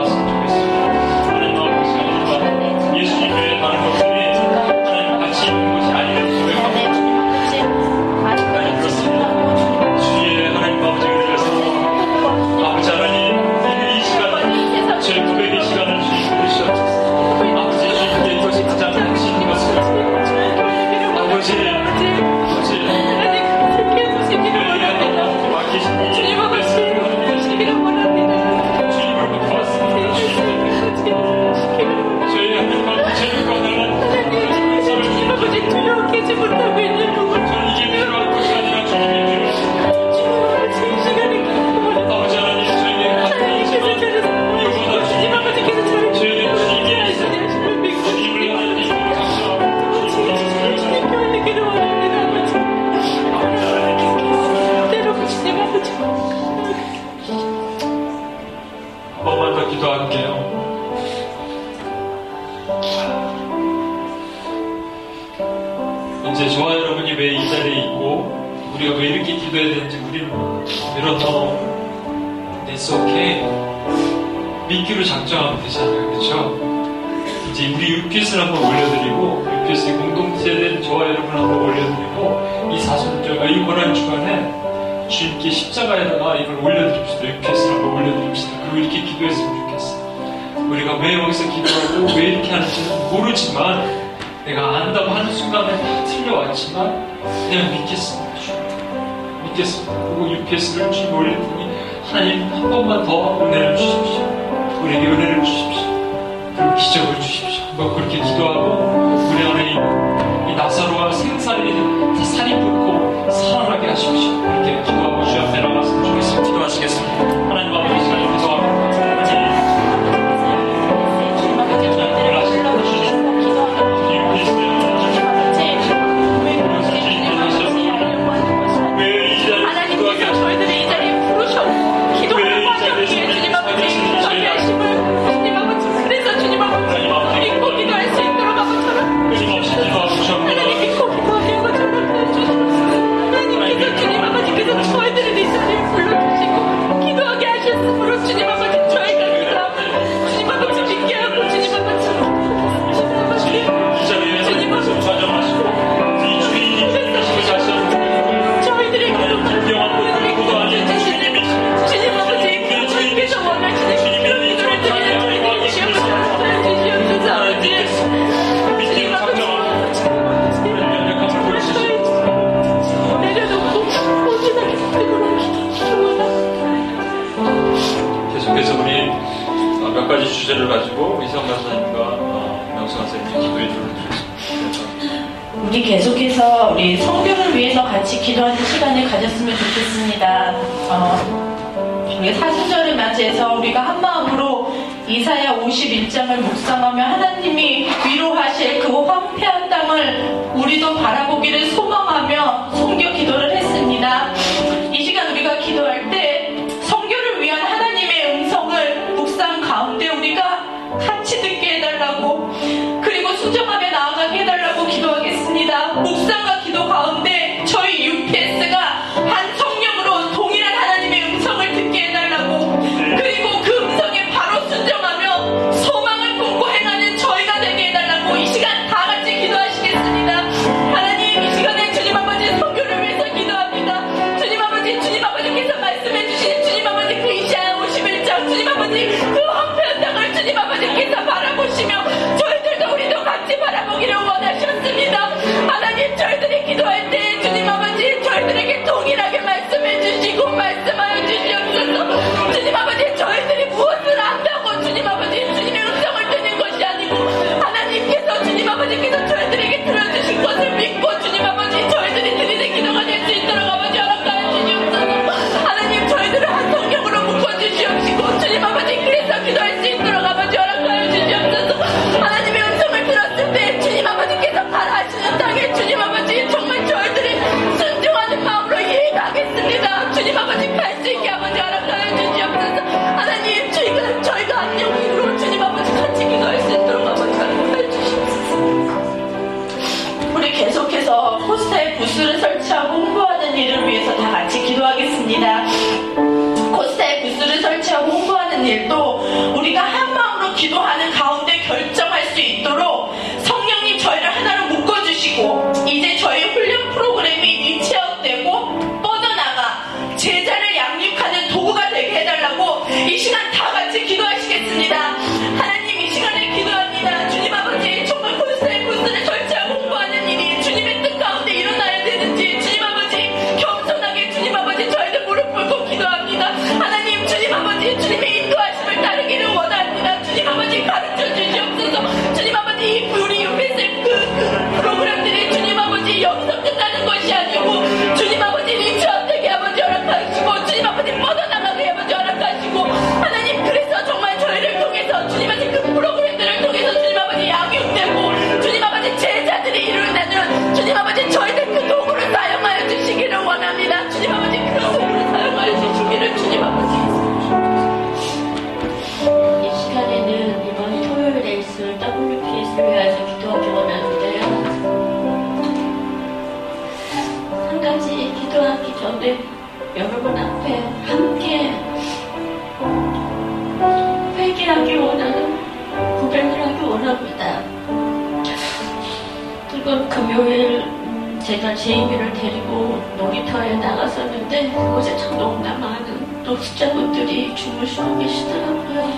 주고 계시더라고요.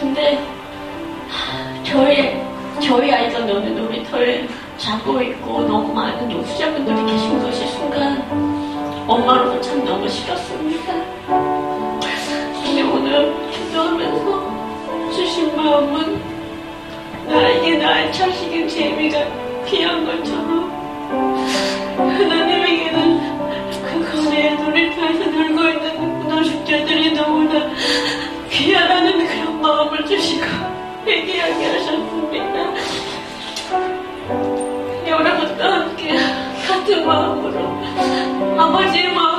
근데 저희 저희 아이가 너무 놀이터에 자고 있고 너무 많은 노숙자분들이 계신 것이 순간 엄마로서 참 너무 싫었습니다. 근데 오늘 기도하면서 주신 마음은 나에게 나의 자식인 재미가 귀한 것처럼 하나님에게는 그 거리에 놀이터에서 놀고 있는 귀하라는 그런 마음을 주시고 회개하게 하셨습니다. 여러분과 함께 같은 마음으로 아버지의 마음